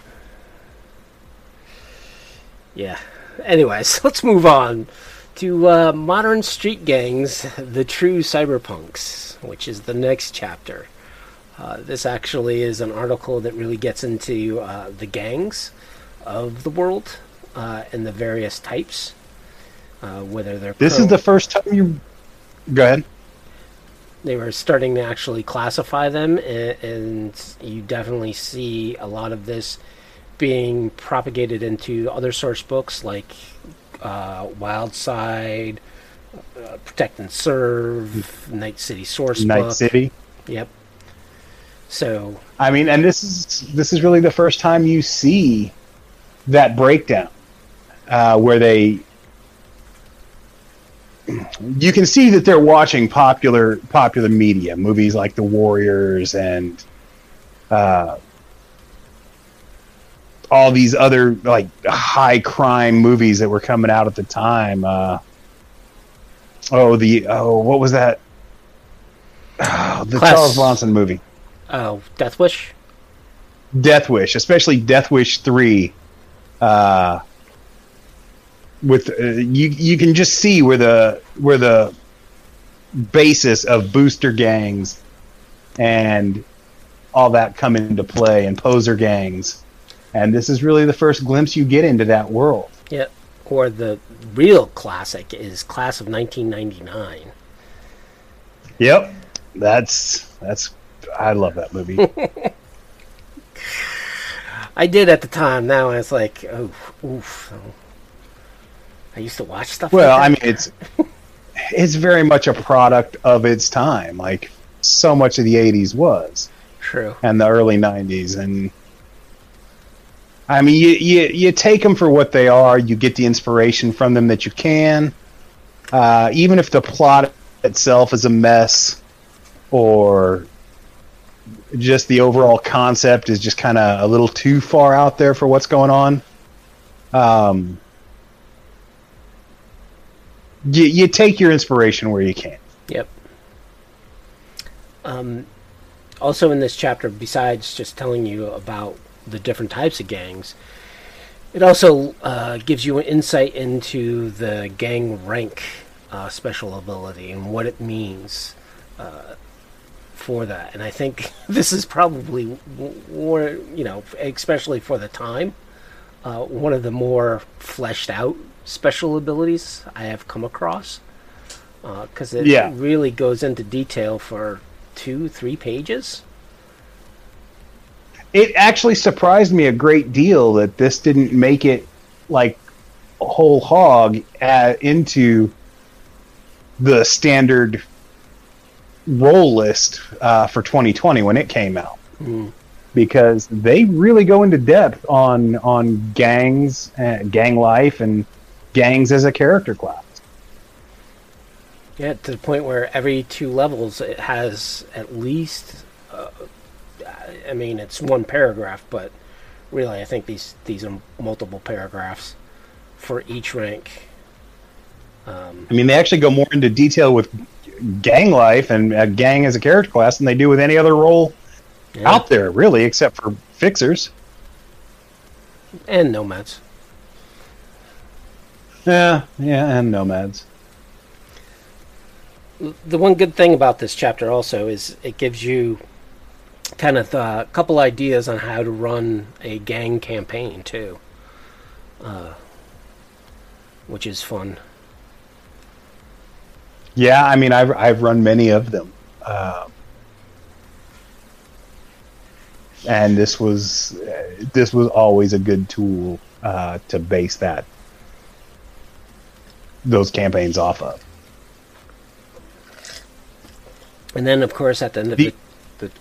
yeah. Anyways, let's move on to uh, Modern Street Gangs, The True Cyberpunks, which is the next chapter. Uh, this actually is an article that really gets into uh, the gangs of the world uh, and the various types, uh, whether they're This pro- is the first time you. Go ahead. They were starting to actually classify them, and, and you definitely see a lot of this being propagated into other source books like uh, Wild Side, uh, Protect and Serve, Night City Source Night Book. City. Yep. So I mean, and this is this is really the first time you see that breakdown uh, where they. You can see that they're watching popular popular media, movies like The Warriors and uh, all these other like high crime movies that were coming out at the time. Uh, oh, the oh, what was that? Oh, the Class- Charles Bronson movie. Oh, Death Wish? Death Wish, especially Death Wish three, uh, with uh, you you can just see where the where the basis of booster gangs and all that come into play and poser gangs And this is really the first glimpse you get into that world. Yeah. Or the real classic is Class of 1999. Yep. That's that's I love that movie. I did at the time. Now it's like, oh, oof. I used to watch stuff. well, like I mean it's it's very much a product of its time. Like so much of the 80s was true. and the early 90s and I mean you you you take them for what they are, you get the inspiration from them that you can. Uh, even if the plot itself is a mess or just the overall concept is just kind of a little too far out there for what's going on. Um, you, you take your inspiration where you can. Yep. Um, also, in this chapter, besides just telling you about the different types of gangs, it also uh, gives you an insight into the gang rank uh, special ability and what it means uh, for that. And I think this is probably more, you know, especially for the time, uh, one of the more fleshed out special abilities I have come across. Because it Yeah. really goes into detail for two, three pages. it actually surprised me a great deal that this didn't make it like whole hog uh, into the standard roll list uh, for 2020 when it came out because they really go into depth on on gangs uh, gang life and gangs as a character class Yeah, to the point where every two levels it has at least. Uh, I mean, it's one paragraph, but really, I think these these are multiple paragraphs for each rank. Um, I mean, they actually go more into detail with gang life and a gang as a character class than they do with any other role yeah. out there, really, except for fixers. and nomads. Yeah, yeah, and nomads. The one good thing about this chapter also is it gives you kind of a couple ideas on how to run a gang campaign too, uh, which is fun. Yeah, I mean, I've I've run many of them, uh, and this was uh, this was always a good tool uh, to base that those campaigns off of. And then, of course, at the end of The- the, the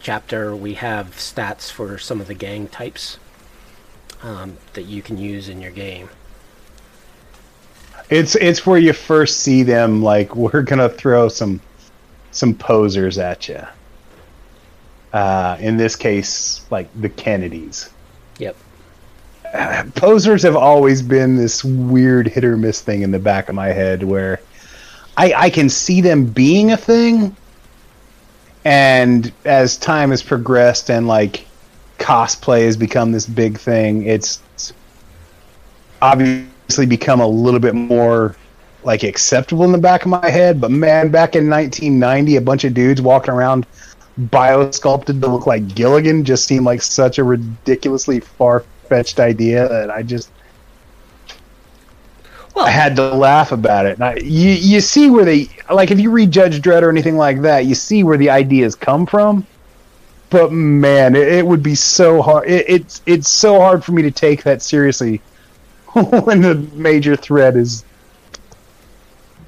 chapter, we have stats for some of the gang types um, that you can use in your game. It's it's where you first see them. Like we're gonna throw some some posers at you. Uh, in this case, like the Kennedys. Yep. Posers have always been this weird hit or miss thing in the back of my head where I, I can see them being a thing and as time has progressed and like cosplay has become this big thing it's obviously become a little bit more like acceptable in the back of my head. But man back in 1990 a bunch of dudes walking around biosculpted to look like gilligan just seemed like such a ridiculously far-fetched idea that i just Well, I had to laugh about it. And I, you you see where they like if you read Judge Dredd or anything like that, you see where the ideas come from. But man, it, it would be so hard. It, it's it's so hard for me to take that seriously when the major threat is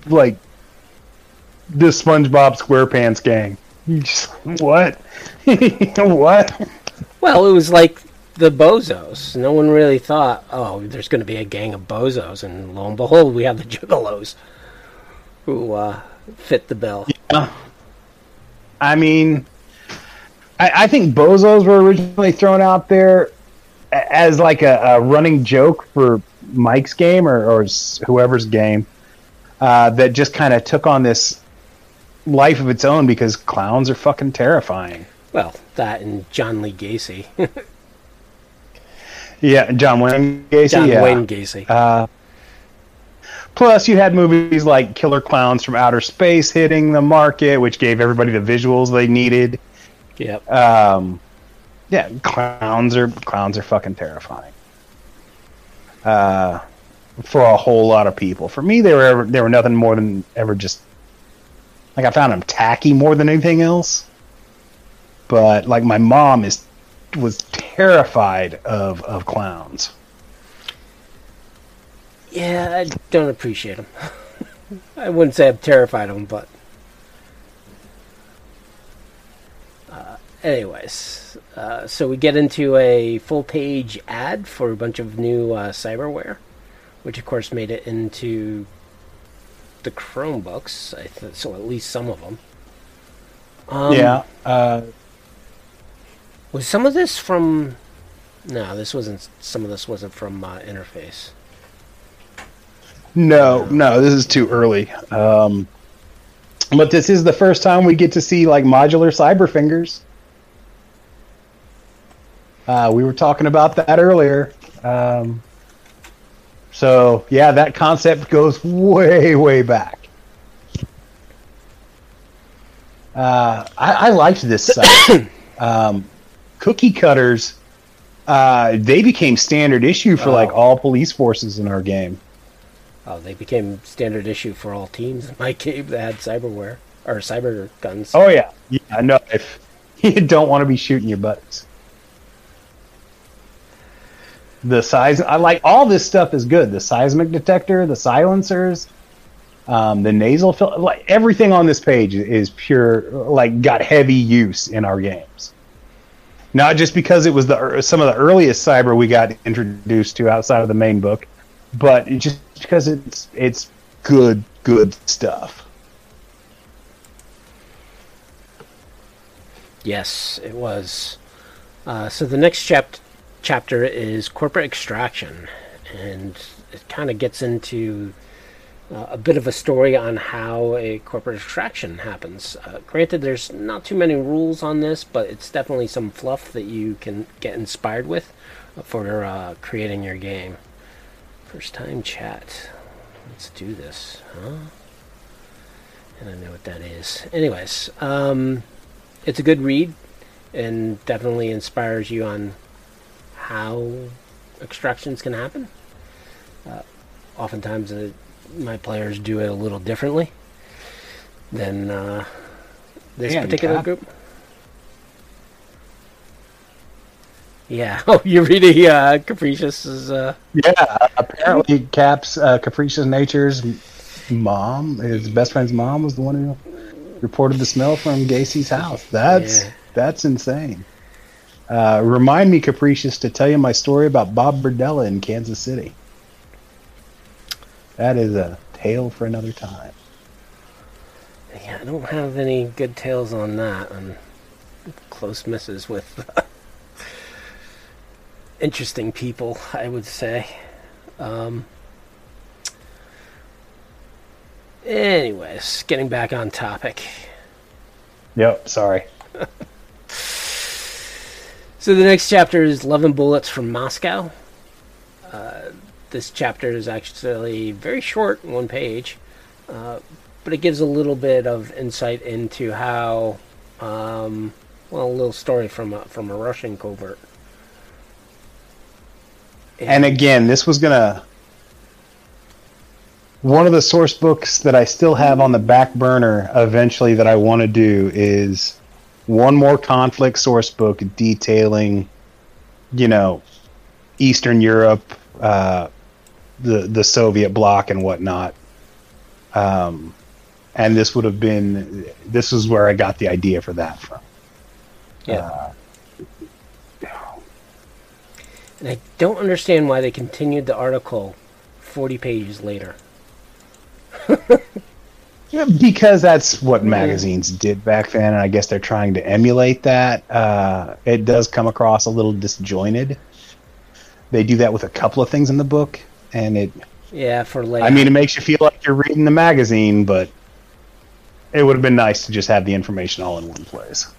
like the SpongeBob SquarePants gang. You just what? what? well, it was like the bozos. No one really thought, oh, there's going to be a gang of bozos, and lo and behold, we have the juggalos who uh, fit the bill. Yeah. I mean, I, I think bozos were originally thrown out there as like a, a running joke for Mike's game or, or whoever's game uh, that just kind of took on this life of its own because clowns are fucking terrifying. Well, that and John Lee Gacy, Yeah, John Wayne Gacy. John yeah. Wayne Gacy. Uh, plus, you had movies like Killer Clowns from Outer Space hitting the market, which gave everybody the visuals they needed. yep. Um, Yeah, clowns are clowns are fucking terrifying. Uh, for a whole lot of people. For me, they were ever, they were nothing more than ever just like I found them tacky more than anything else. But like my mom is was terrified of of clowns. Yeah, I don't appreciate them. I wouldn't say I'm terrified of them, but. Uh, anyways, uh, so we get into a full page ad for a bunch of new uh, cyberware, which of course made it into the Chromebooks. I th- so at least some of them. Um, yeah. Was some of this from? No, this wasn't. Some of this wasn't from uh, Interface. no, no, this is too early. Um, but this is the first time we get to see like modular cyber fingers. Uh, we were talking about that earlier. Um, so yeah, that concept goes way, way back. Uh, I, I liked this site. um, cookie cutters, uh, they became standard issue for like Oh. all police forces in our game. Oh, they became standard issue for all teams in my game that had cyberware or cyber guns. Oh yeah, yeah. No, if you don't want to be shooting your buddies. The size, I like all this stuff is good. The seismic detector, the silencers, um, the nasal fil- like everything on this page is pure, like got heavy use in our games. Not just because it was the some of the earliest cyber we got introduced to outside of the main book, but just because it's it's good good stuff. Yes, it was. Uh, so the next chap- chapter is corporate extraction, and it kind of gets into uh, a bit of a story on how a corporate extraction happens. Uh, granted, there's not too many rules on this, but it's definitely some fluff that you can get inspired with for uh, creating your game. First time chat. Let's do this, huh? And I know what that is. Anyways, um, it's a good read and definitely inspires you on how extractions can happen. Uh, oftentimes, uh, my players do it a little differently than uh, this Yeah, particular Cap. group. Yeah. Oh, you're reading uh, Capricious' uh, Yeah, apparently Cap's uh, capricious nature's mom, his best friend's mom, was the one who reported the smell from Gacy's house. That's Yeah. that's insane. Uh, remind me, capricious, to tell you my story about Bob Berdella in Kansas City. That is a tale for another time. Yeah, I don't have any good tales on that. On close misses with interesting people, I would say. Um, anyways, getting back on topic. Yep, sorry. So the next chapter is Love and Bullets from Moscow. Uh, this chapter is actually very short, one page, uh, but it gives a little bit of insight into how, um, well, a little story from a, from a Russian covert. And again, this was gonna. One of the source books that I still have on the back burner eventually that I want to do is one more conflict source book detailing, you know, Eastern Europe, uh, the the Soviet bloc and whatnot. Um, and this would have been this is where I got the idea for that from. Yeah. and I don't understand why they continued the article 40 pages later. Yeah, because that's what magazines did back then, and I guess they're trying to emulate that. Uh, it does come across a little disjointed. They do that with a couple of things in the book, and it. Yeah, for later. I mean, it makes you feel like you're reading the magazine, but it would have been nice to just have the information all in one place.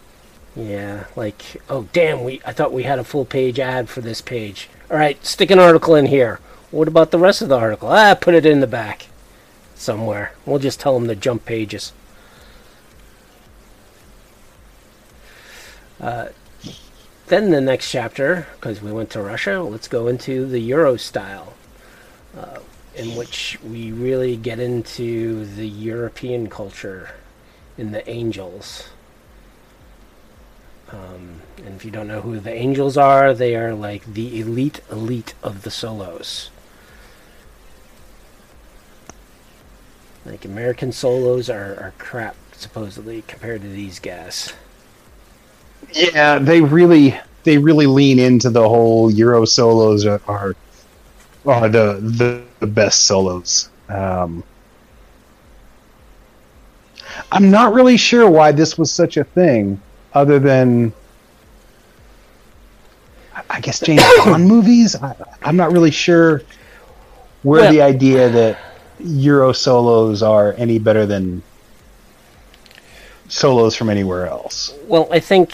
Yeah, like, oh damn, we I thought we had a full page ad for this page. All right, stick an article in here. What about the rest of the article? Ah, put it in the back somewhere. We'll just tell them to jump pages. Uh, then the next chapter, because we went to Russia, let's go into the Euro style, uh, in which we really get into the European culture in the Angels. Um, and if you don't know who the Angels are, they are like the elite elite of the solos. Like American solos are, are crap supposedly compared to these guys. Yeah, they really they really lean into the whole Euro solos are are, are the, the the best solos. Um, I'm not really sure why this was such a thing, other than I guess James Bond movies. I, I'm not really sure where Well- the idea that Euro solos are any better than solos from anywhere else. Well, I think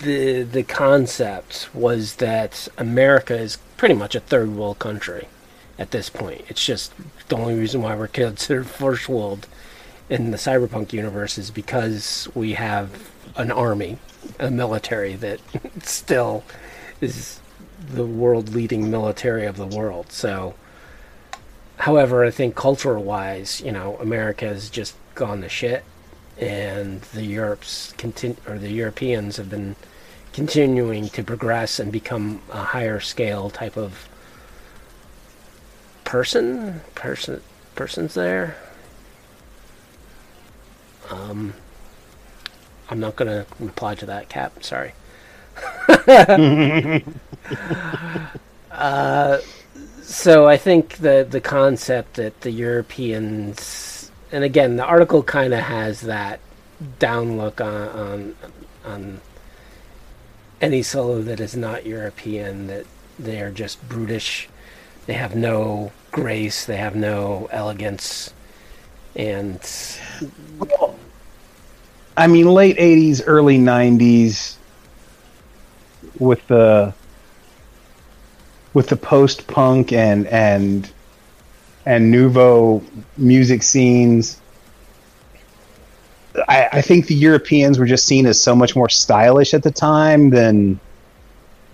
the the concept was that America is pretty much a third world country at this point. It's just the only reason why we're considered first world in the cyberpunk universe is because we have an army, a military that still is the world leading military of the world. So however, I think cultural wise, you know, America has just gone to shit and the Europe's continu- or the Europeans have been continuing to progress and become a higher scale type of person person persons there. Um I'm not going to reply to that cap. Sorry. Uh so I think the the concept that the Europeans and again the article kind of has that down look on, on on any solo that is not European that they are just brutish. They have no grace they have no elegance and well, I mean, late '80s, early '90s, with the with the post punk and and and nouveau music scenes. I, I think the Europeans were just seen as so much more stylish at the time than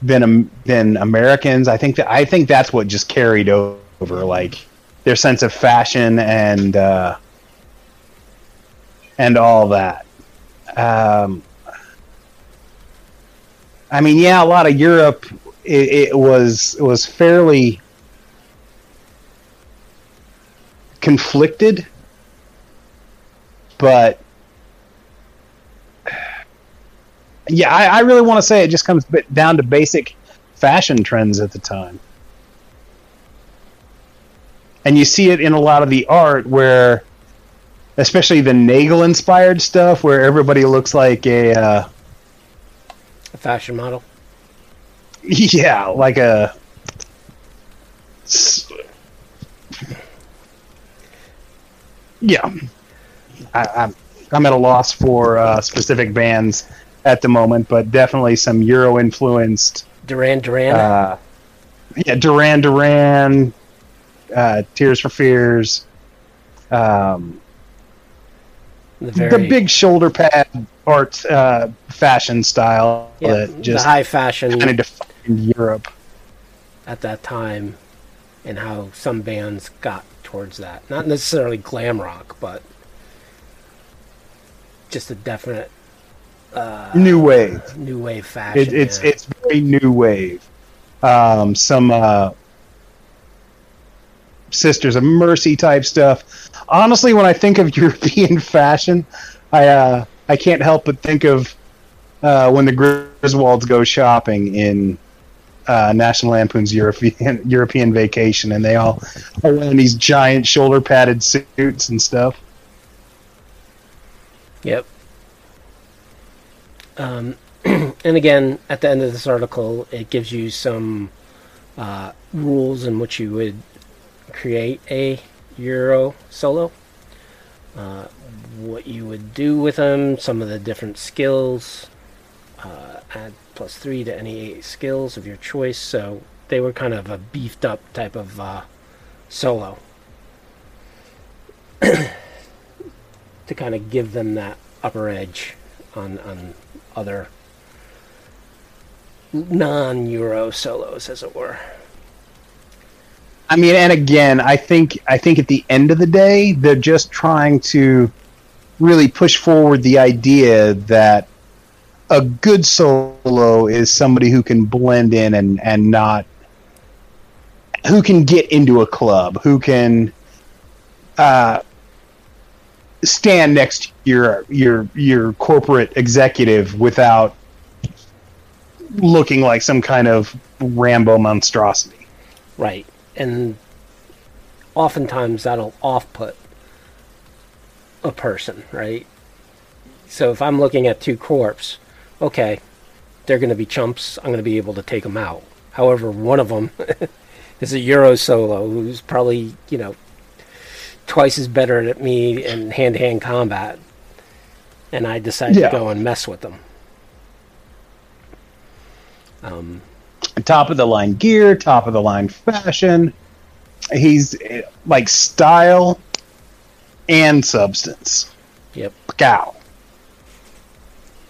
than Am- than Americans. I think that I think that's what just carried over, like their sense of fashion and uh, and all that. Um, I mean, yeah, a lot of Europe. It, it was it was fairly conflicted, but yeah, I, I really want to say it just comes bit down to basic fashion trends at the time, and you see it in a lot of the art where especially the Nagel inspired stuff where everybody looks like a uh, a fashion model? yeah, like a yeah. I, I'm I'm at a loss for uh, specific bands at the moment, but definitely some Euro influenced. Duran Duran Uh, yeah, Duran Duran, uh, Tears for Fears. Um, the very the big shoulder pad art uh, fashion style yeah, that just the high fashion kind of defined Europe. at that time and how some bands got towards that. Not necessarily glam rock, but just a definite New wave. new wave fashion. It, it's yeah. it's very new wave. Um, some uh, Sisters of Mercy type stuff. Honestly, when I think of European fashion, I uh, I can't help but think of uh, when the Griswolds go shopping in uh, National Lampoon's European European Vacation, and they all are wearing these giant shoulder padded suits and stuff. Yep. Um, and again, at the end of this article, it gives you some uh, rules in which you would create a Euro solo. Uh, what you would do with them, some of the different skills. Uh, add plus three to any skills of your choice. So they were kind of a beefed up type of uh, solo. to kind of give them that upper edge on on other non-Euro solos, as it were. I mean, and again, I think I think at the end of the day, they're just trying to really push forward the idea that a good solo is somebody who can blend in and and not who can get into a club, who can uh, stand next to your your your corporate executive without looking like some kind of Rambo monstrosity. Right. And oftentimes that'll off put a person, right? So if I'm looking at two corpse, okay, they're going to be chumps. I'm going to be able to take them out. However, one of them is a Euro solo who's probably, you know, twice as better at me in hand to hand combat. And I decide Yeah. to go and mess with them. Um, top of the line gear, top of the line fashion. He's like style and substance. yep. Cow.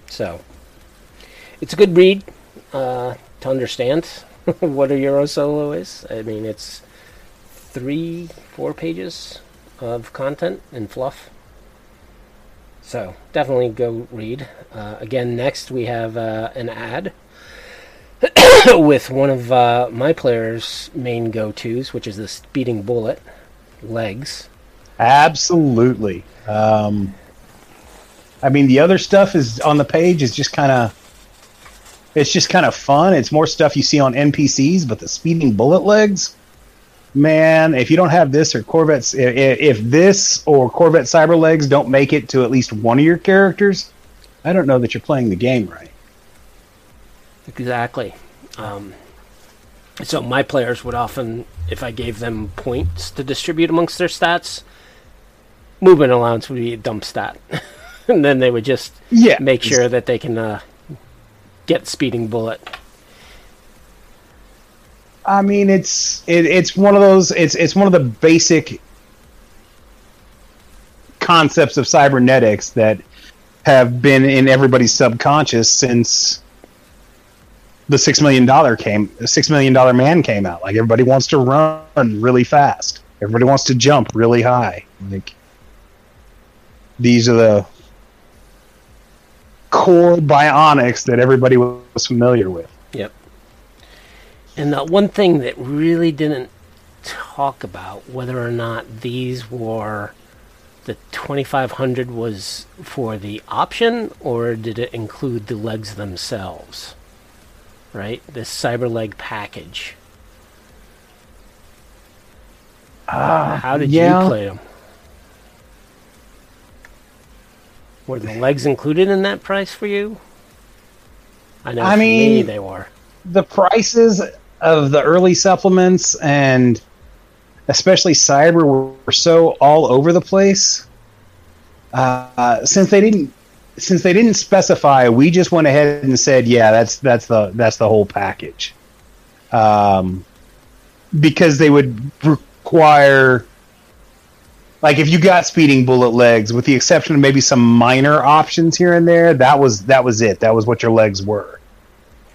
So it's a good read uh, to understand what a Euro solo is. I mean, it's three, four pages of content and fluff. So definitely go read. Uh, again, next we have uh, an ad with one of uh, my players' main go-tos, which is the speeding bullet legs. Absolutely. Um, I mean, the other stuff is on the page is just kind of. It's just kind of fun. It's more stuff you see on NPCs, but the speeding bullet legs, man, if you don't have this or Corvette's, if this or Corvette Cyber Legs don't make it to at least one of your characters, I don't know that you're playing the game right. Exactly. Um, so my players would often, if I gave them points to distribute amongst their stats, movement allowance would be a dump stat, and then they would just Yeah, make sure that they can uh, get speeding bullet. I mean, it's it, it's one of those. It's it's one of the basic concepts of cybernetics that have been in everybody's subconscious since the six million dollar came. Six million dollar man came out. Like everybody wants to run really fast. Everybody wants to jump really high. Like these are the core bionics that everybody was familiar with. Yep. And the one thing that really didn't talk about whether or not these were the 2500 was for the option or did it include the legs themselves? Right? This cyber leg package. Uh, How did yeah. you play them? Were the legs included in that price for you? I know I for me mean- they were. the prices of the early supplements and especially cyber were so all over the place uh, since they didn't since they didn't specify we just went ahead and said yeah that's that's the that's the whole package um, because they would require like if you got speeding bullet legs with the exception of maybe some minor options here and there that was that was it that was what your legs were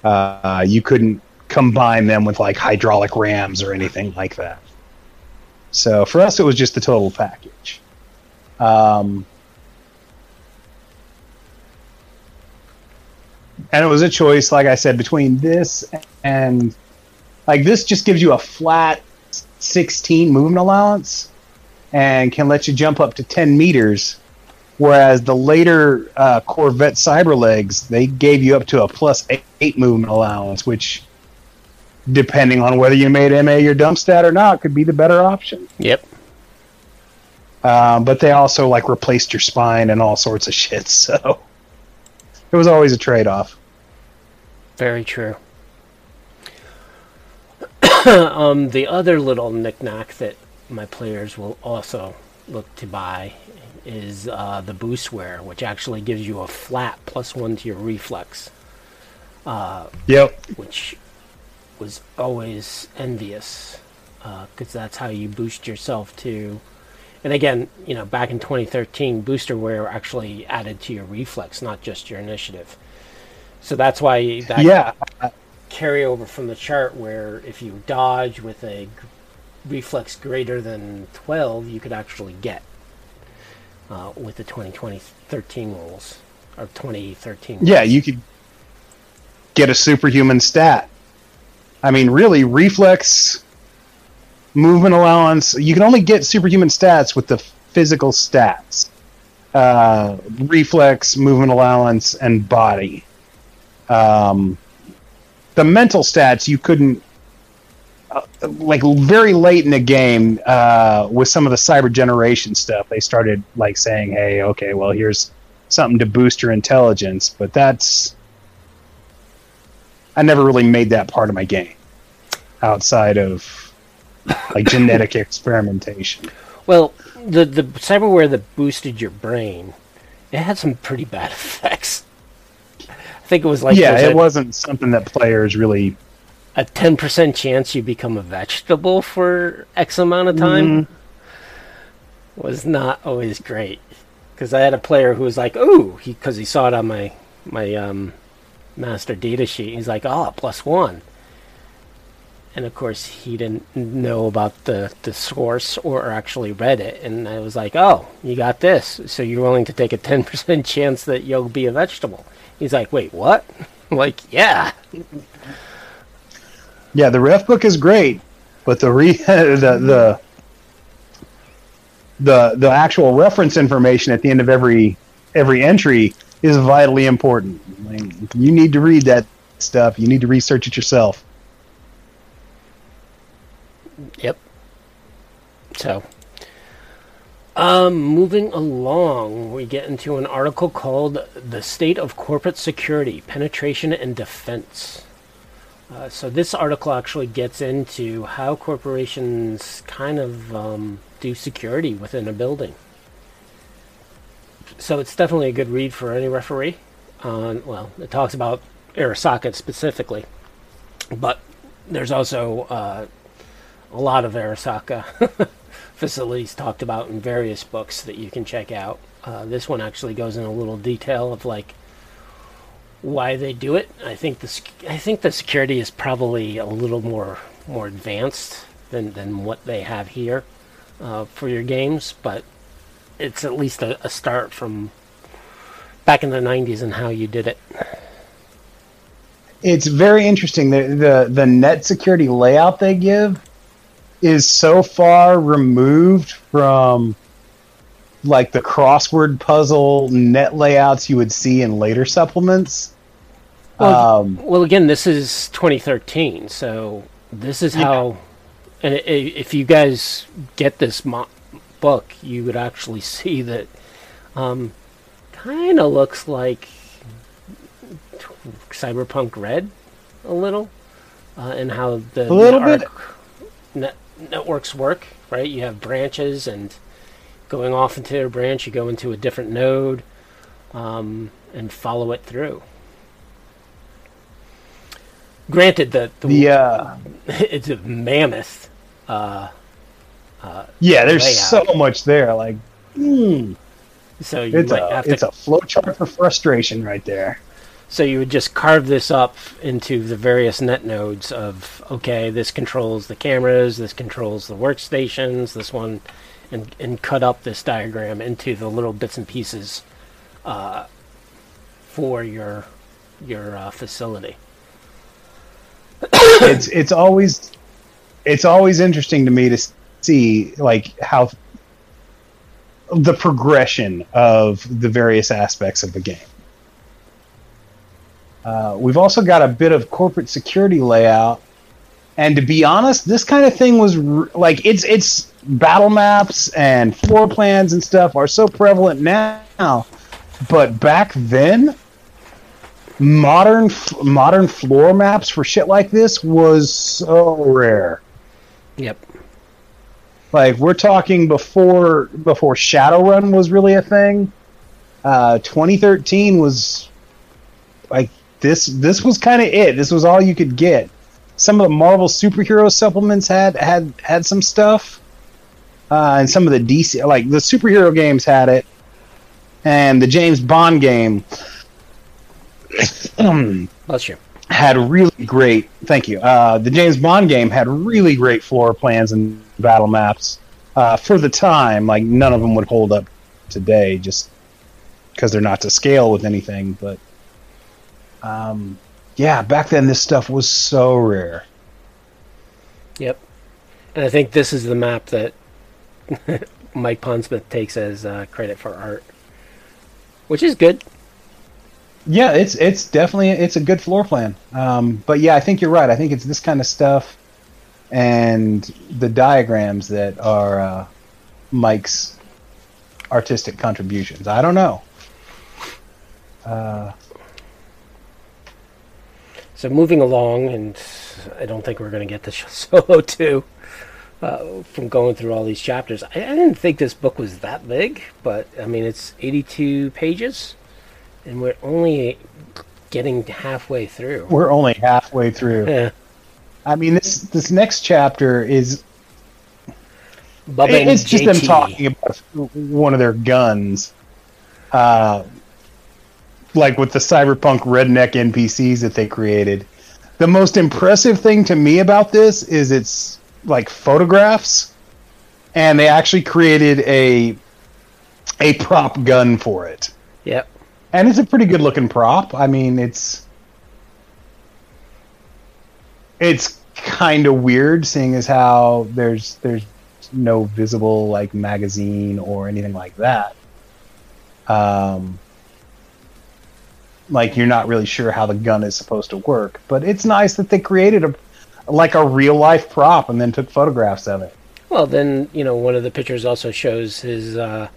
uh, you couldn't combine them with like hydraulic rams or anything like that. So for us, it was just the total package. Um, and it was a choice, like I said, between this and like this just gives you a flat 16 movement allowance and can let you jump up to 10 meters Whereas the later uh, Corvette Cyberlegs, they gave you up to a plus eight, eight movement allowance, which, depending on whether you made MA your dump stat or not, could be the better option. Yep. Um, but they also like replaced your spine and all sorts of shit, so it was always a trade off. Very true. um, the other little knickknack that my players will also look to buy is uh, the boostware, which actually gives you a flat plus one to your reflex, Yep. which was always envious because that's how you boost yourself to. And again, you know, back in 2013, boosterware actually added to your reflex, not just your initiative. So that's why that Yeah. carryover from the chart where if you dodge with a reflex greater than 12, you could actually get uh, with the 2020 13 rules or 2013. Yeah, you could get a superhuman stat. I mean, really, reflex, movement allowance. You can only get superhuman stats with the physical stats uh, reflex, movement allowance, and body. Um, the mental stats you couldn't. Uh, like very late in the game, uh, with some of the cyber generation stuff, they started like saying, "Hey, okay, well, here's something to boost your intelligence," but that's I never really made that part of my game outside of like genetic experimentation. Well, the the cyberware that boosted your brain, it had some pretty bad effects. I think it was like yeah, it a, wasn't something that players really. A ten percent chance you become a vegetable for X amount of time. Was not always great because I had a player who was like, "Ooh," he because he saw it on my my um, master data sheet. He's like, "Oh, plus one." And of course, he didn't know about the, the source or actually read it. And I was like, oh, you got this. So you're willing to take a 10% chance that you'll be a vegetable. He's like, wait, what? I'm like, yeah. Yeah, the ref book is great, but the re- the the the the actual reference information at the end of every every entry is vitally important. Mean, you need to read that stuff. You need to research it yourself. Yep. So, um, moving along, we get into an article called "The State of Corporate Security: Penetration and Defense." Uh, so this article actually gets into how corporations kind of um, do security within a building. So it's definitely a good read for any referee. On well, it talks about Arasaka specifically, but there's also uh, a lot of Arasaka facilities talked about in various books that you can check out. Uh, this one actually goes in a little detail of like why they do it. I think the I think the security is probably a little more more advanced than than what they have here uh, for your games, but it's at least a, a start from back in the '90s and how you did it. It's very interesting. The the the net security layout they give is so far removed from like the crossword puzzle net layouts you would see in later supplements. Well, Um, Well, again, this is 2013, so this is how. And if you guys get this mo- book, you would actually see that um, kind of looks like t- Cyberpunk Red a little, uh, and how the A little bit. network- net, networks work. Right, you have branches, and going off into a branch, you go into a different node, um, and follow it through. Granted that the, the uh, it's a mammoth. Uh, yeah, there's layout. so much there. Like, hmm, so you it's might a it's to. a flowchart for frustration right there. So you would just carve this up into the various net nodes of okay, this controls the cameras, this controls the workstations, this one, and and cut up this diagram into the little bits and pieces, uh, for your your uh, facility. it's it's always it's always interesting to me to see like how the progression of the various aspects of the game. Uh, we've also got a bit of corporate security layout, and to be honest, this kind of thing was like it's it's battle maps and floor plans and stuff are so prevalent now, but back then modern f- modern floor maps for shit like this was so rare. Yep. Like we're talking before before Shadowrun was really a thing. Uh, 2013 was like this. This was kind of it. This was all you could get. Some of the Marvel superhero supplements had had had some stuff, uh, and some of the DC like the superhero games had it, and the James Bond game Bless you. had really great. Thank you. Uh, the James Bond game had really great floor plans and battle maps uh, for the time. Like none of them would hold up today, just because they're not to scale with anything. But um, yeah, back then this stuff was so rare. Yep. And I think this is the map that Mike Pondsmith takes as uh, credit for art, which is good. Yeah, it's it's definitely it's a good floor plan. Um, but yeah, I think you're right. I think it's this kind of stuff and the diagrams that are uh, Mike's artistic contributions. I don't know. Uh, so moving along, and I don't think we're going to get to solo two uh, from going through all these chapters. I, I, didn't think this book was that big, but I mean it's 82 pages, and we're only getting halfway through. We're only halfway through. Yeah. I mean this this next chapter is. Bubba it's just JT. them talking about one of their guns. Uh, like with the cyberpunk redneck NPCs that they created. The most impressive thing to me about this is it's like photographs, and they actually created a a prop gun for it. Yep. And it's a pretty good looking prop. I mean, it's it's kind of weird seeing as how there's there's no visible like magazine or anything like that. Um, like you're not really sure how the gun is supposed to work, but it's nice that they created a like a real life prop and then took photographs of it. Well, then you know one of the pictures also shows his uh,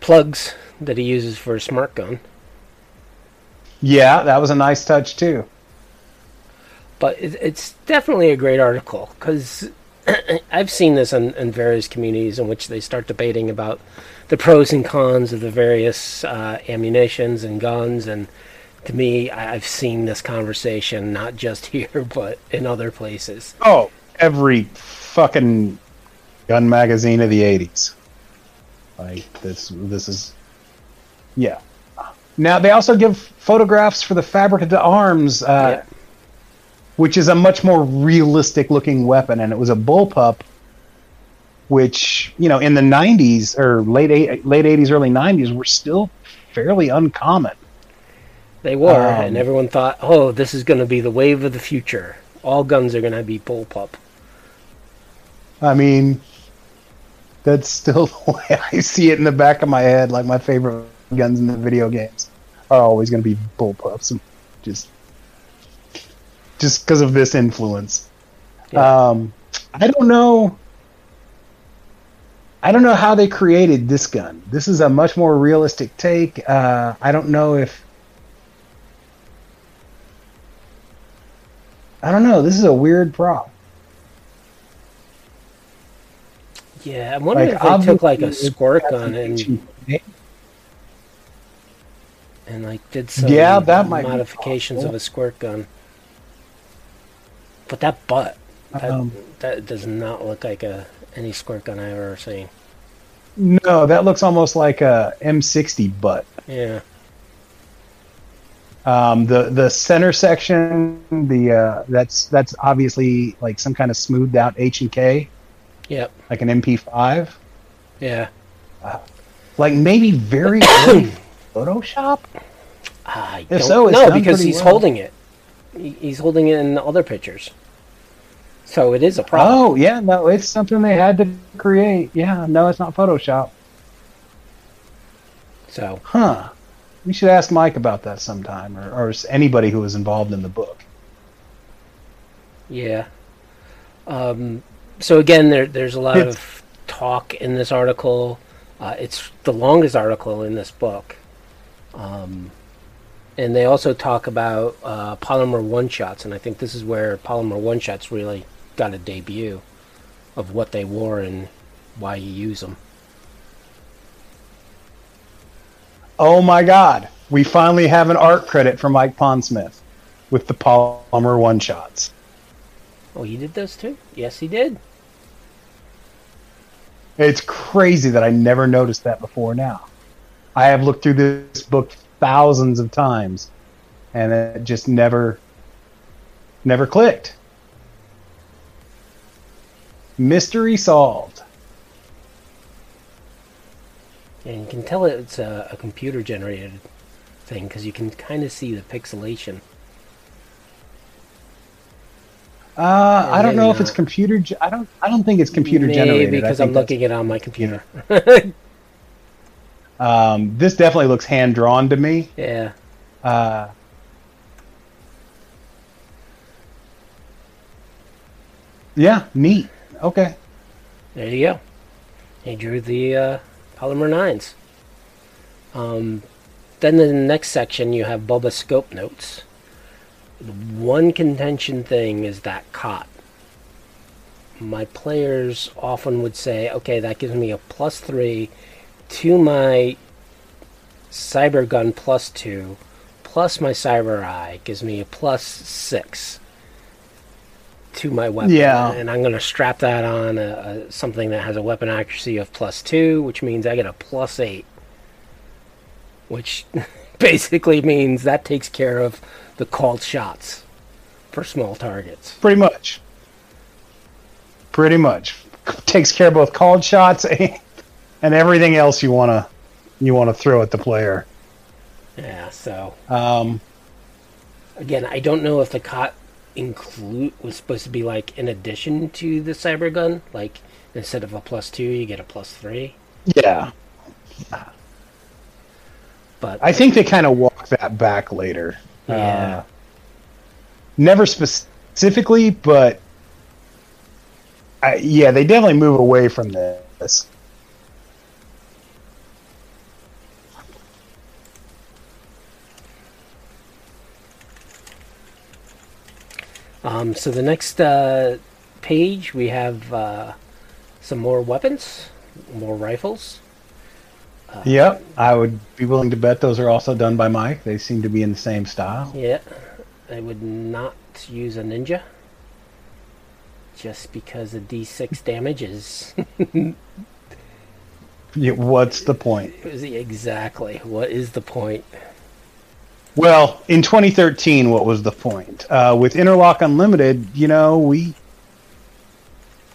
plugs that he uses for a smart gun. Yeah, that was a nice touch too. But it, it's definitely a great article because I've seen this in, in, various communities in which they start debating about the pros and cons of the various uh, ammunitions and guns. And to me, I've seen this conversation not just here but in other places. Oh, every fucking gun magazine of the '80s. Like this, this is, yeah. Now they also give photographs for the Fabric of the Arms, uh, Yep. which is a much more realistic looking weapon, and it was a bullpup, which you know in the '90s or late eight, late '80s, early '90s were still fairly uncommon. They were, Um, and everyone thought, "Oh, this is going to be the wave of the future. All guns are going to be bullpup." I mean, that's still the way I see it in the back of my head. Like my favorite guns in the video games are always going to be bullpups, and just just because of this influence. Yeah. Um, I don't know. I don't know how they created this gun. This is a much more realistic take. Uh, I don't know if. I don't know. This is a weird prop. Yeah, I'm wondering Like, if they took like a squirt gun and and like did some Yeah, that might modifications of a squirt gun. But that butt, that, Um, that does not look like a any squirt gun I've ever seen. No, that looks almost like a M60 butt. Yeah, Um, the the center section, the uh, that's that's obviously like some kind of smoothed out H and K, yep, like an MP5, yeah. like maybe very Photoshop. I If so, it's done because he's well. holding it. He's holding it in other pictures. So it is a problem. Oh yeah, no, it's something they had to create. Yeah, no, it's not Photoshop. So Huh. We should ask Mike about that sometime, or, or anybody who was involved in the book. Yeah. Um, so again, there, there's a lot It's- of talk in this article. Uh, it's the longest article in this book. Um, and they also talk about uh, polymer one shots, and I think this is where polymer one shots really got a debut of what they wore and why you use them. Oh my God, we finally have an art credit for Mike Pondsmith with the Polymer one shots. Oh, he did those too? Yes, he did. It's crazy that I never noticed that before now. I have looked through this book thousands of times, and it just never Never clicked. Mystery solved. And you can tell it's a, a computer generated thing because you can kind of see the pixelation. Uh, I don't know if it's computer. Ge- I don't. I don't think it's computer Maybe generated. Because I'm that's- looking it on my computer. Um, this definitely looks hand drawn to me. yeah. Uh, yeah, neat. Okay. There you go. He drew the uh, polymer nines. Um, then in the next section, you have Bubba scope notes. The one contention thing is that cot. My players often would say, okay, that gives me a plus three to my cyber gun plus two, plus my cyber eye gives me a plus six to my weapon. Yeah. And I'm going to strap that on a, a, something that has a weapon accuracy of plus two, which means I get a plus eight. Which basically means that takes care of the called shots for small targets. Pretty much. Pretty much takes care of both called shots and, and everything else you wanna you wanna throw at the player. Yeah, so Um, again, I don't know if the cot include was supposed to be like in addition to the cyber gun, like instead of a plus two, you get a plus three. yeah, But I think they kind of walk that back later. Yeah. Uh, never specifically, but I, yeah, they definitely move away from this. Um, so the next uh, page we have uh, some more weapons, more rifles. Yep, I would be willing to bet those are also done by Mike. They seem to be in the same style. Yeah, I would not use a ninja. Just because the D6 damage is Yeah, what's the point? exactly what is the point? Well, in 2013, what was the point? Uh, with Interlock Unlimited, you know, we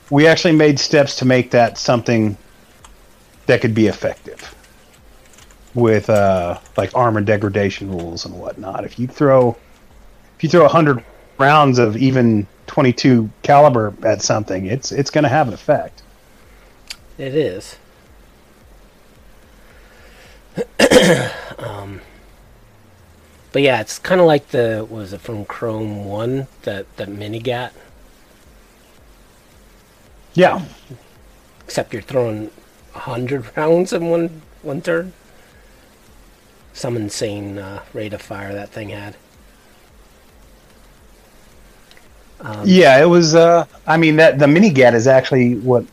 we actually made steps to make that something that could be effective with uh, like armor degradation rules and whatnot. If you throw if you throw 100 rounds of even 22 caliber at something, it's it's going to have an effect. It is. um, but yeah, it's kind of like the was it from Chrome One that that minigat, Yeah, except you're throwing a hundred rounds in one one turn. Some insane uh, rate of fire that thing had. Um, Yeah, it was. Uh, I mean, that the minigat is actually what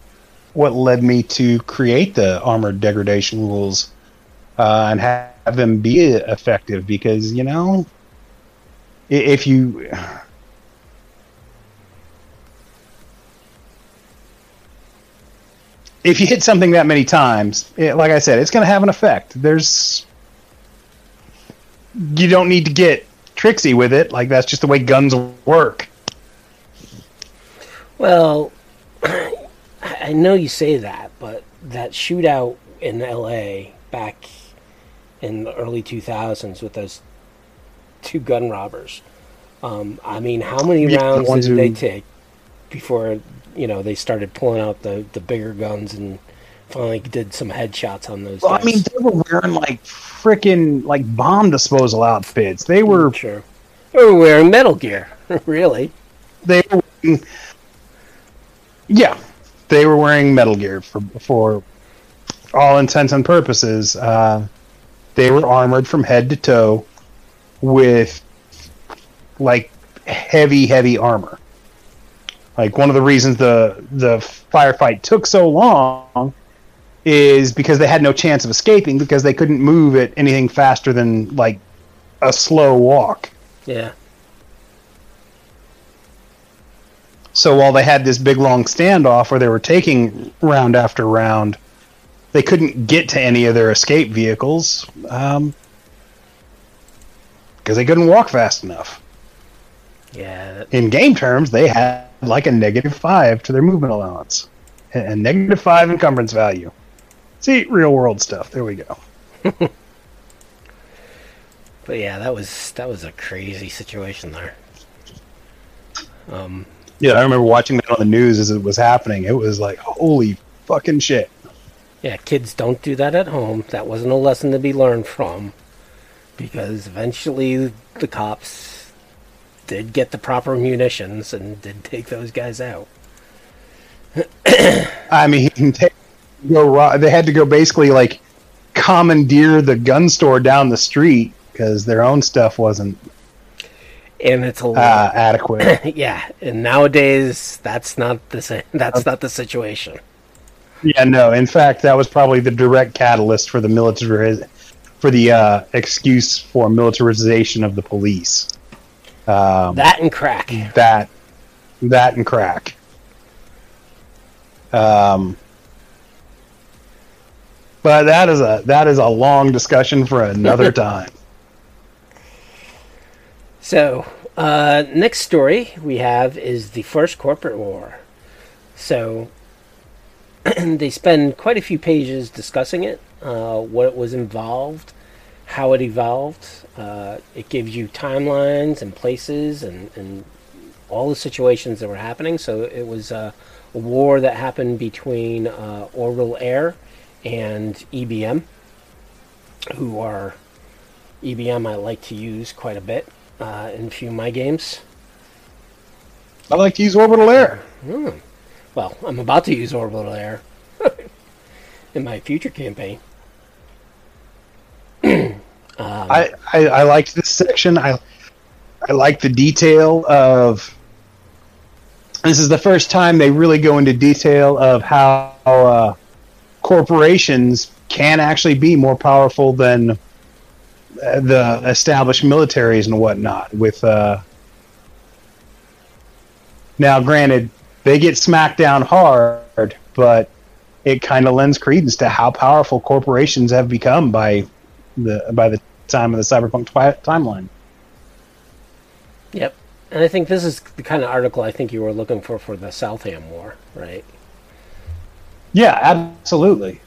what led me to create the armored degradation rules uh, and have them be effective because you know if you if you hit something that many times, it, like I said, it's going to have an effect. There's you don't need to get tricksy with it. Like that's just the way guns work. Well, I I know you say that, but that shootout in L.A. back in the early 2000s with those two gun robbers. Um, I mean, how many Yeah, rounds ones did they take before you know they started pulling out the the bigger guns and finally did some headshots on those? Well, I mean, they were wearing like freaking like bomb disposal outfits. They were sure. They were wearing Metal Gear, really. they were wearing, yeah, they were wearing Metal Gear for for all intents and purposes. Uh, they were armored from head to toe with like heavy, heavy armor. Like one of the reasons the the firefight took so long is because they had no chance of escaping because they couldn't move at anything faster than like a slow walk. Yeah. So while they had this big long standoff where they were taking round after round, they couldn't get to any of their escape vehicles um, because they couldn't walk fast enough. Yeah, in game terms, they had like a negative five to their movement allowance, and negative five encumbrance value. See, real world stuff. There we go. but yeah, that was that was a crazy situation there. Um, yeah, I remember watching that on the news as it was happening. It was like, holy fucking shit. Yeah, kids don't do that at home. That wasn't a lesson to be learned from, because eventually the cops did get the proper munitions and did take those guys out. I mean, go. They had to go basically like commandeer the gun store down the street because their own stuff wasn't and it's a uh, adequate. yeah, and nowadays that's not the same. That's not the situation. Yeah, no. In fact, that was probably the direct catalyst for the military for the uh, excuse for militarization of the police. Um, that and crack. That, that and crack. Um, but that is a that is a long discussion for another time. So, uh, next story we have is the first corporate war. So, they spend quite a few pages discussing it, uh, what it was involved, how it evolved. Uh, it gives you timelines and places and, and all the situations that were happening. So, it was uh, a war that happened between uh, Orbital Air and EBM, who are EBM I like to use quite a bit uh, in a few of my games. I like to use orbital air. Hmm. Well, I'm about to use orbital air in my future campaign. um, I, I I liked this section. I I like the detail of. This is the first time they really go into detail of how uh, corporations can actually be more powerful than the established militaries and whatnot. With uh, now, granted, they get smacked down hard, but it kind of lends credence to how powerful corporations have become by the by the time of the cyberpunk twi- timeline. Yep, and I think this is the kind of article I think you were looking for for the Southam War, right? Yeah, absolutely.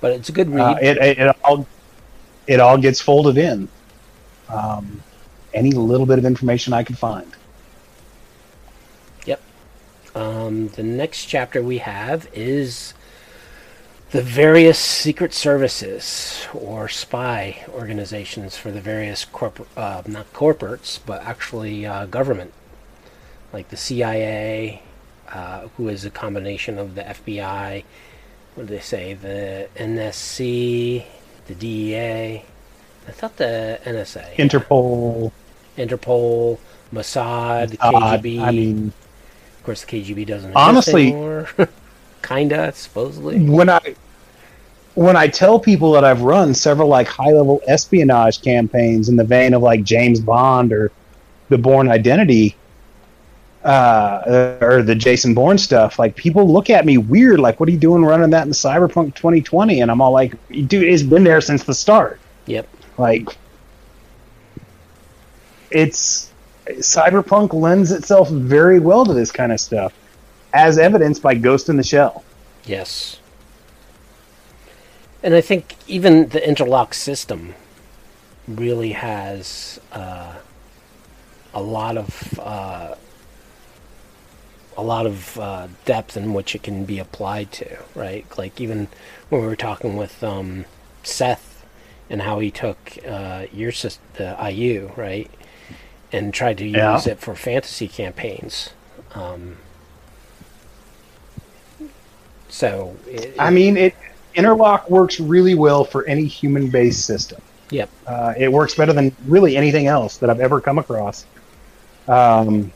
but it's a good read. Uh, it, it, it, all it all gets folded in. Um, any little bit of information I can find. Yep. Um, the next chapter we have is the various secret services or spy organizations for the various corporate, uh, not corporates, but actually uh, government, like the CIA, uh, who is a combination of the FBI what do they say? The NSC, the DEA. I thought the NSA. Interpol. Interpol, Mossad, KGB. I mean, of course, the KGB doesn't honestly, kinda supposedly. When I when I tell people that I've run several like high level espionage campaigns in the vein of like James Bond or the Bourne Identity, uh, or the Jason Bourne stuff, like people look at me weird, like, what are you doing running that in Cyberpunk 2020? And I'm all like, dude, it's been there since the start. Yep. Like, it's Cyberpunk lends itself very well to this kind of stuff, as evidenced by Ghost in the Shell. Yes. And I think even the interlock system really has uh, a lot of. Uh, a lot of uh, depth in which it can be applied to, right? Like even when we were talking with um, Seth and how he took uh, your the IU, right, and tried to use yeah. it for fantasy campaigns. Um, so, it, I mean, it interlock works really well for any human-based system. Yep, uh, it works better than really anything else that I've ever come across. Um,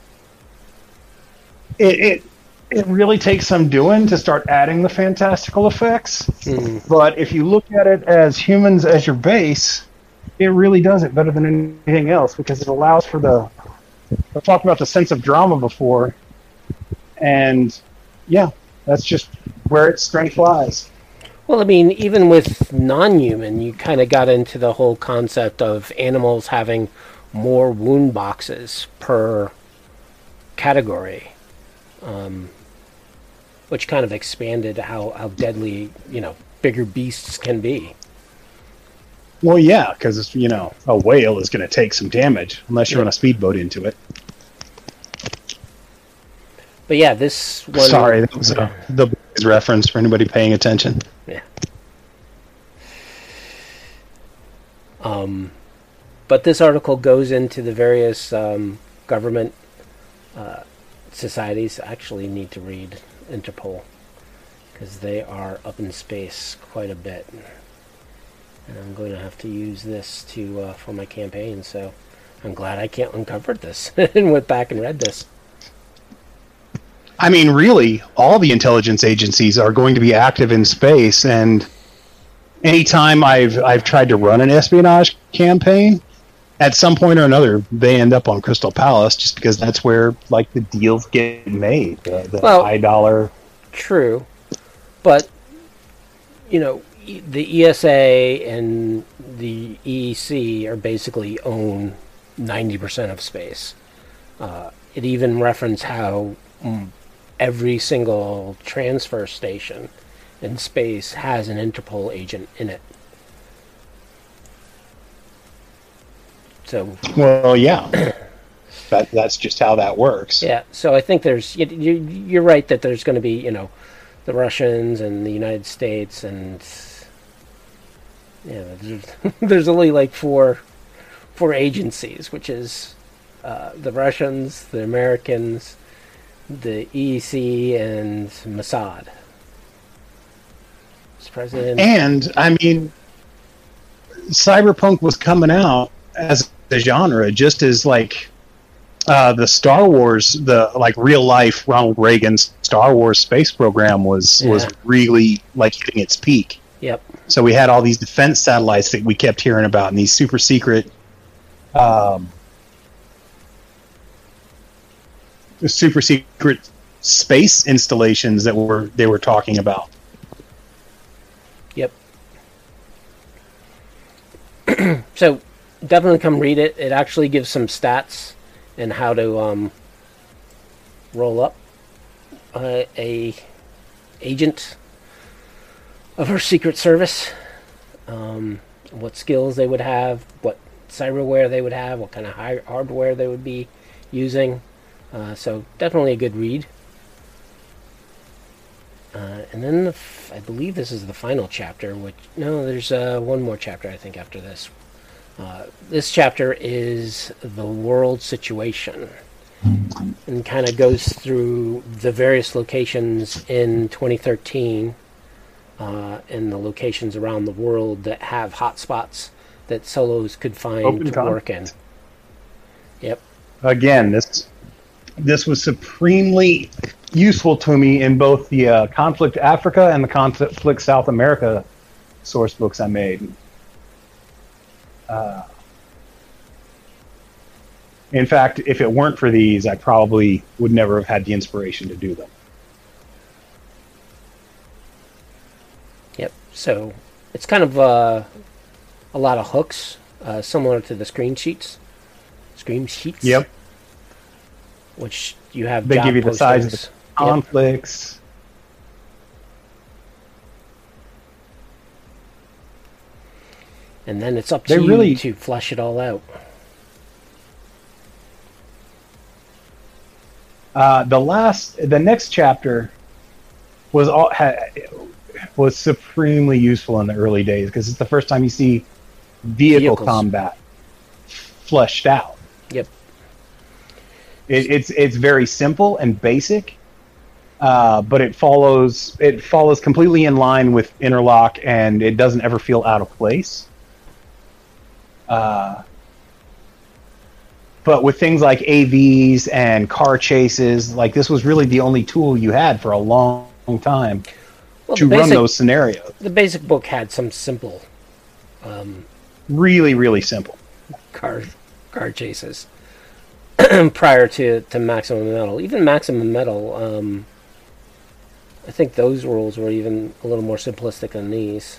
it, it it really takes some doing to start adding the fantastical effects. Mm. But if you look at it as humans as your base, it really does it better than anything else because it allows for the. I talked about the sense of drama before, and yeah, that's just where its strength lies. Well, I mean, even with non-human, you kind of got into the whole concept of animals having more wound boxes per category, um, which kind of expanded how, how deadly, you know, bigger beasts can be. Well, yeah, because you know a whale is going to take some damage unless you're Yeah. on a speedboat into it. But yeah, this one. Sorry, that was a, the reference for anybody paying attention. Yeah. Um, but this article goes into the various um, government uh, societies. I actually need to read Interpol because they are up in space quite a bit, and I'm going to have to use this to uh, for my campaign. So I'm glad I can't uncovered this and went back and read this. I mean, really, all the intelligence agencies are going to be active in space, and anytime I've I've tried to run an espionage campaign, at some point or another, they end up on Crystal Palace, just because that's where like the deals get made, the, the Well- high dollar. True, but you know the ESA and the EEC are basically own ninety percent of space. Uh, it even referenced how every single transfer station in space has an Interpol agent in it. So Well, yeah, that that's just how that works. Yeah, so I think there's you, you, you're right that there's going to be you know the Russians and the United States and yeah there's, there's only like four four agencies, which is uh, the Russians, the Americans, the EEC, and Mossad. President. And I mean, cyberpunk was coming out as a genre just as like uh, the Star Wars, the like real life Ronald Reagan's Star Wars space program was was really like hitting its peak. Yep. So we had all these defense satellites that we kept hearing about, and these super secret, um, super secret space installations that were they were talking about. Yep. so definitely come read it. It actually gives some stats and how to um, roll up uh, a agent of her secret service. Um, what skills they would have, what cyberware they would have, what kind of hardware they would be using. Uh, so definitely a good read. Uh, and then the I believe this is the final chapter. Which no, there's uh, one more chapter I think after this. Uh, this chapter is the world situation, and kind of goes through the various locations in 2013, uh, and the locations around the world that have hotspots that solos could find Open to work in. Yep. again, this this was supremely useful to me in both the uh, conflict Africa and the conflict South America source books I made. Uh, in fact, if it weren't for these, I probably would never have had the inspiration to do them. Yep. So it's kind of uh, a lot of hooks, uh, similar to the screamsheets. Screen sheets. Yep. Which you have. They give you the size of the postings. Yep. conflicts. And then it's up They to you really- to flesh it all out. Uh, the last, the next chapter was all ha, was supremely useful in the early days because it's the first time you see vehicle Vehicles. combat fleshed out. Yep. It, it's it's very simple and basic, uh, but it follows it follows completely in line with Interlock, and it doesn't ever feel out of place. Uh, but with things like AVs and car chases, like this was really the only tool you had for a long, long time Well, to the run those scenarios. the basic book had some simple um, Really, really simple. car car chases prior to, to Maximum Metal. Even Maximum Metal, um, I think those rules were even a little more simplistic than these.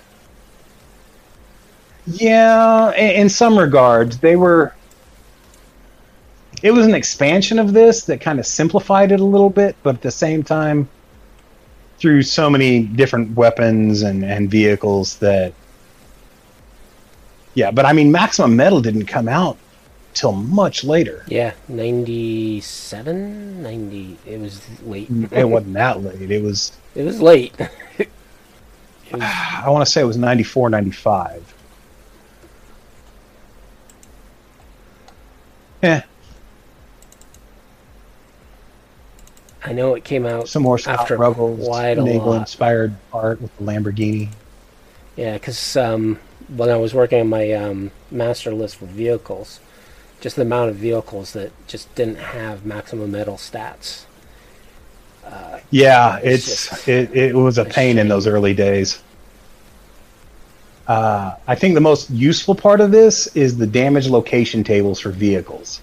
Yeah, in some regards, they were. It was an expansion of this that kind of simplified it a little bit, but at the same time, through so many different weapons and, and vehicles that. Yeah, but I mean, Maximum Metal didn't come out till much later. Yeah, 97, 90. It was late. It wasn't that late. It was, It was late. it was, I want to say it was 94, 95. Yeah, I know it came out some more Scott after Ruggels quite a Nagel lot. inspired art with the Lamborghini. Yeah, because um, when I was working on my um, master list for vehicles, just the amount of vehicles that just didn't have maximum metal stats. Yeah, It's just it, it was a a pain in those early days. Uh, I think the most useful part of this is the damage location tables for vehicles.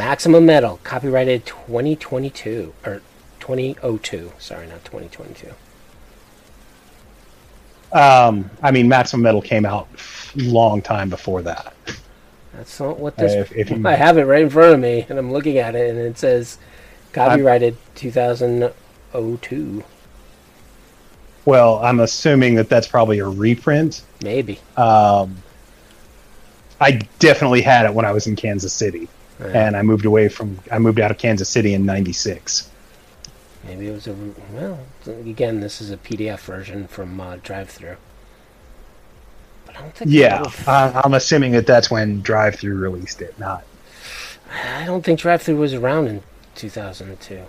Maximum metal, copyrighted 2022 or 2002. Sorry, not 2022. Um, I mean, Maximum Metal came out long time before that. That's not what this. Uh, if- if you- I have it right in front of me, and I'm looking at it, and it says copyrighted 2002. Well, I'm assuming that that's probably a reprint. Maybe. Um, I definitely had it when I was in Kansas City, Yeah. and I moved away from. I moved out of Kansas City in '96. Maybe it was a well. Again, this is a PDF version from uh, drive-through. But I don't think. Yeah, I, I'm assuming that that's when Drive Through released it, not I don't think drive-through was around in 2002.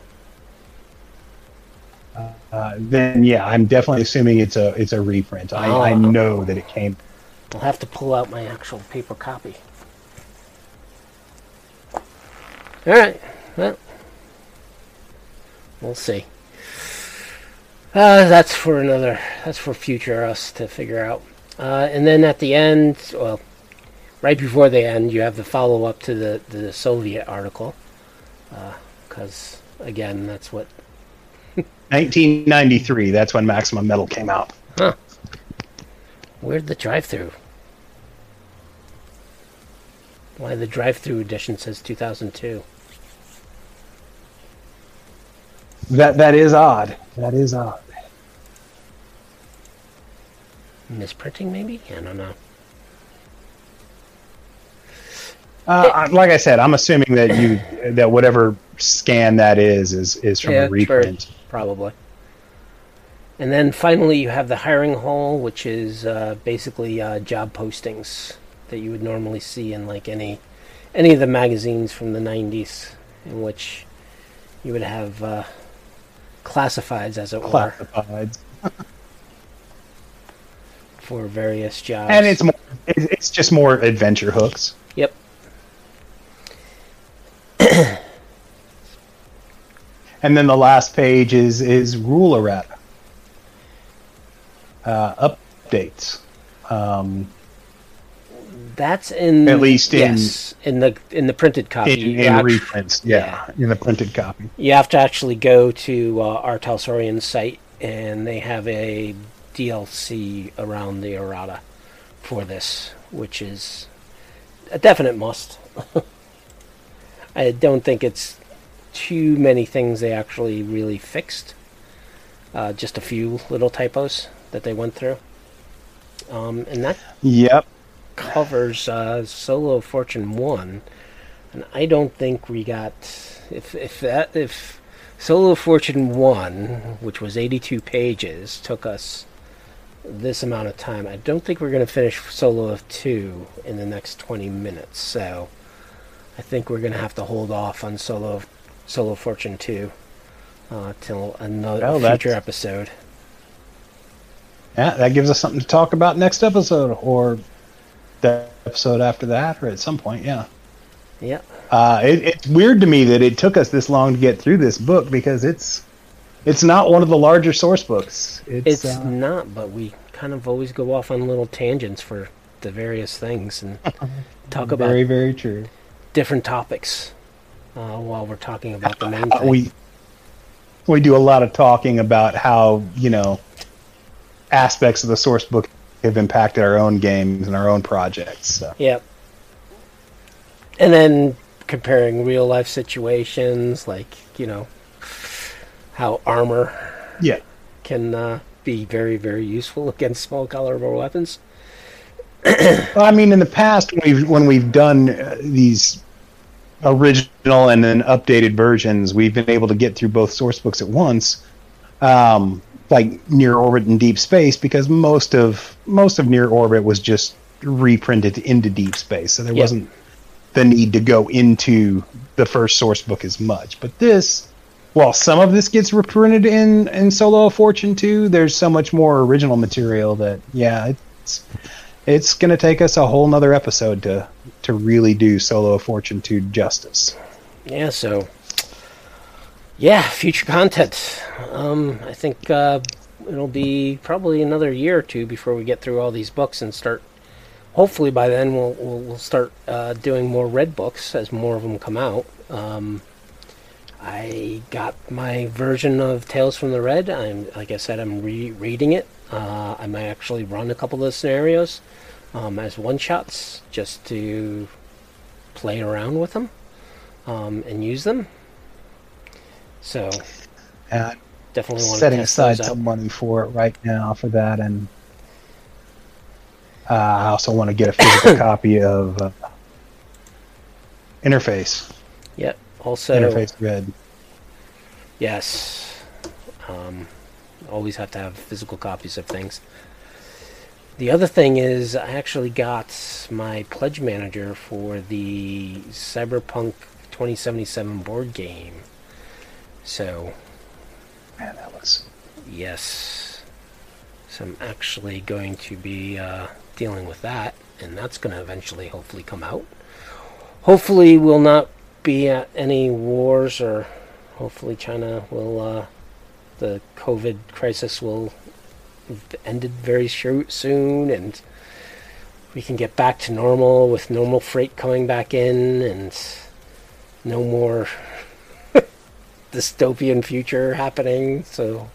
uh, then yeah, I'm definitely assuming it's a it's a reprint. I, I Oh. know that it came. I'll have to pull out my actual paper copy. All right. Well, we'll see. Uh, that's for another. That's for future us to figure out. Uh, and then at the end, well, right before the end, you have the follow up to the the Soviet article, because again, that's what 1993. That's when Maximum Metal came out. Where'd the drive-through? Why the drive-through edition says 2002? That that is odd. That is odd. Misprinting, maybe? I don't know. Uh, I- like I said, I'm assuming that you that whatever scan that is is is from Yeah, a reprint. sure. Probably. And then finally, you have the hiring hall, which is uh, basically uh, job postings that you would normally see in like any any of the magazines from the 90s, in which you would have uh, classifieds, as it were, for various jobs. And it's more, it's just more adventure hooks. Yep. And then the last page is is ruler rep uh, updates. Um, That's in At least in- yes, in the in the printed copy. in, in reprints, yeah, in the printed copy. You have to actually go to uh, Talsorian's site, and they have a DLC around the errata for this, which is a definite must. I don't think it's too many things they actually really fixed. Uh, just a few little typos that they went through. Um, and that Yep. Covers uh, Solo Fortune One, and I don't think we got if if that if Solo Fortune One, which was 82 pages, took us this amount of time. I don't think we're going to finish Solo of Two in the next 20 minutes. So I think we're going to have to hold off on Solo Solo Fortune Two uh, till another that's- future episode. Yeah, that gives us something to talk about next episode or the episode after that or at some point, yeah. Yeah. Uh, it, it's weird to me that it took us this long to get through this book because it's it's not one of the larger source books. It's, It's uh, not, but we kind of always go off on little tangents for the various things and talk about very very true. different topics uh, while we're talking about the main Uh, thing. we we do a lot of talking about how you know aspects of the source book have impacted our own games and our own projects. So. Yep. And then comparing real life situations, like you know how armor Yeah. can uh, be very very useful against small caliber weapons. Well, I mean, in the past, when we've when we've done uh, these original and then updated versions, we've been able to get through both source books at once, um, like Near Orbit and Deep Space, because most of most of Near Orbit was just reprinted into Deep Space, so there Yeah. wasn't the need to go into the first source book as much. But this, while some of this gets reprinted in in Solo of Fortune too, there's so much more original material that yeah, it's it's going to take us a whole nother episode to to really do Solo of Fortune 2 justice. Yeah, so yeah, future content. Um, I think uh, it'll be probably another year or two before we get through all these books and start. Hopefully, by then we'll we'll, we'll start uh, doing more red books as more of them come out. Um, I got my version of Tales from the Red. I'm like I said, I'm rereading it. Uh, I might actually run a couple of the scenarios um, as one shots just to play around with them um, and use them. So Uh, definitely want setting aside some money for it right now for that, and uh, I also want to get a physical copy of uh, Interface. Yep. Also, Interface Red. yes. Um, always have to have physical copies of things. The other thing is, I actually got my pledge manager for the Cyberpunk 2077 board game. So, Man, that looks. yes. So, I'm actually going to be uh, dealing with that, and that's going to eventually hopefully come out. Hopefully, we'll not be at any wars, or hopefully, China will, uh, the COVID crisis will ended very soon, and we can get back to normal with normal freight coming back in, and no more dystopian future happening. So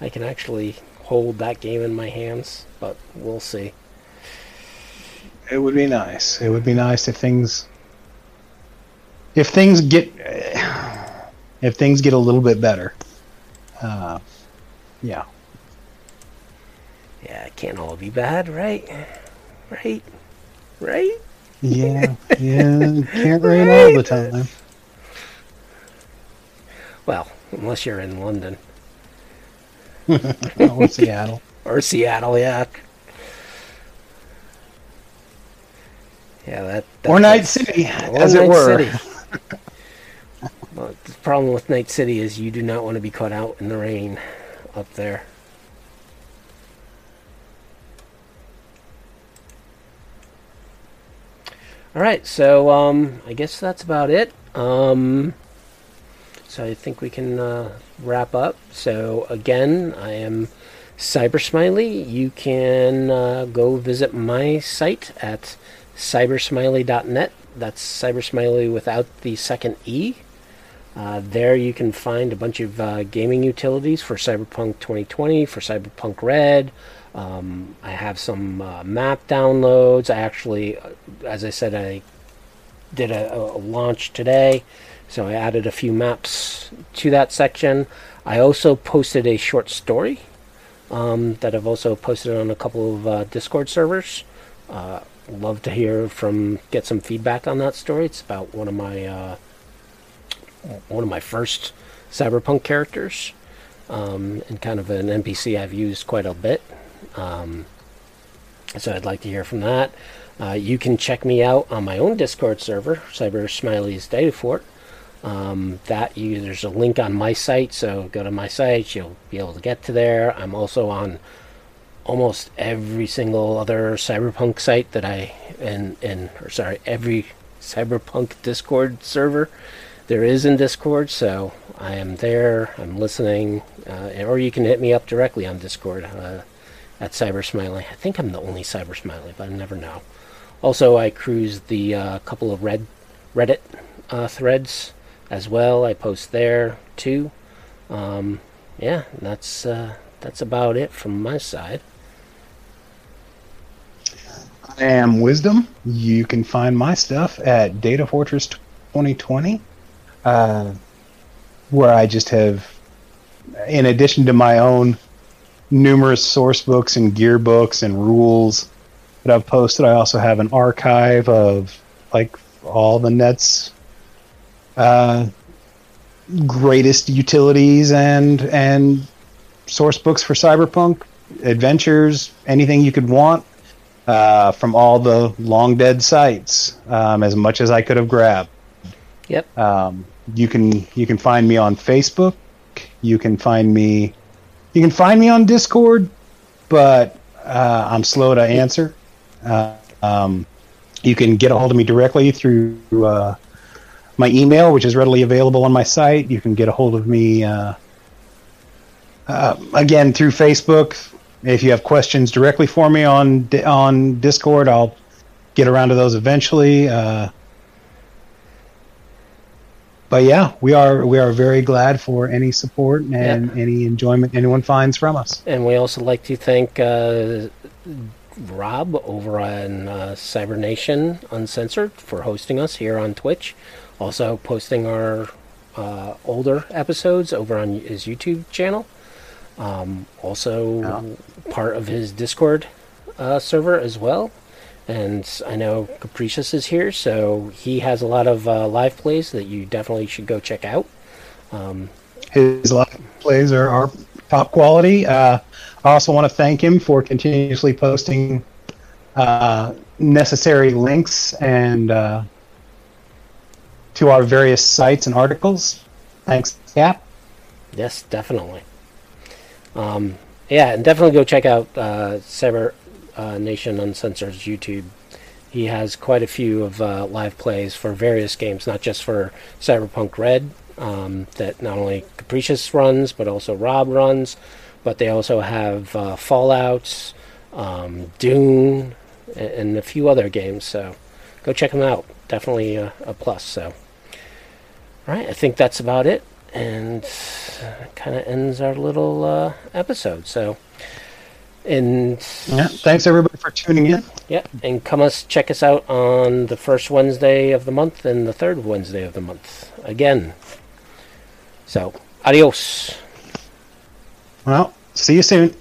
I can actually hold that game in my hands, but we'll see. It would be nice. It would be nice if things. If things get. If things get a little bit better. Uh, yeah. Yeah, it can't all be bad, right? Right? Right? Yeah. Yeah. Can't rain all the time. Well, unless you're in London or Seattle. or Seattle, yeah. Yeah, that. that Or Night City, as it were. Well, the problem with Night City is you do not want to be caught out in the rain up there. All right, so um, I guess that's about it. Um, so I think we can uh, wrap up. So again, I am Cyber Smiley. You can uh, go visit my site at cybersmiley.net. That's Cyber Smiley without the second E. Uh, there you can find a bunch of uh, gaming utilities for Cyberpunk 2020, for Cyberpunk Red. Um, I have some uh, map downloads. I actually, uh, as I said, I did a, a launch today, so I added a few maps to that section. I also posted a short story um, that I've also posted on a couple of uh, Discord servers. Uh, love to hear from, get some feedback on that story. It's about one of my uh, one of my first cyberpunk characters, um, and kind of an NPC I've used quite a bit. Um, so I'd like to hear from that. Uh, you can check me out on my own Discord server, Cyber Smiley's Data Fort. Um, that you there's a link on my site, so go to my site. You'll be able to get to there. I'm also on almost every single other cyberpunk site that I and and or sorry every cyberpunk Discord server there is in Discord. So I am there. I'm listening, uh, or you can hit me up directly on Discord uh, at Cyber Smiley. I think I'm the only Cyber Smiley, but I never know. Also, I cruise the uh, couple of red Reddit uh, threads as well. I post there too. Um, yeah, that's uh, that's about it from my side. I am Wisdom. You can find my stuff at Data Fortress 2020, uh, where I just have, in addition to my own numerous source books and gear books and rules that I've posted, I also have an archive of like all the net's uh, greatest utilities and and source books for Cyberpunk adventures, anything you could want uh, from all the long dead sites, um, as much as I could have grabbed. Yep. Um, you can you can find me on Facebook. You can find me you can find me on Discord, but uh, I'm slow to answer. Uh, um, you can get a hold of me directly through uh, my email, which is readily available on my site. You can get a hold of me uh, uh, again through Facebook. If you have questions directly for me on on Discord, I'll get around to those eventually. Uh, but yeah, we are we are very glad for any support and any enjoyment anyone finds from us. And we also like to thank uh, Rob over on uh, Cyber Nation Uncensored for hosting us here on Twitch. Also posting our uh, older episodes over on his YouTube channel. Um, also Yeah. part of his Discord uh, server as well. And I know Capricious is here, so he has a lot of uh, live plays that you definitely should go check out. Um, His live plays are, are top quality. Uh, I also want to thank him for continuously posting uh, necessary links and uh, to our various sites and articles. Thanks, Cap. Yes, definitely. Um, yeah, and definitely go check out uh, Cyber uh, Nation Uncensored's YouTube. He has quite a few of uh, live plays for various games, not just for Cyberpunk Red, um, that not only Capricious runs, but also Rob runs. But they also have uh, Fallouts, um, Dune, and, and a few other games. So go check them out. Definitely a, a plus. So, right, I think that's about it and kind of ends our little uh, episode. So, and Yeah, thanks everybody for tuning in. yeah, and come us check us out on the first Wednesday of the month and the third Wednesday of the month again. So, adios. Well, see you soon.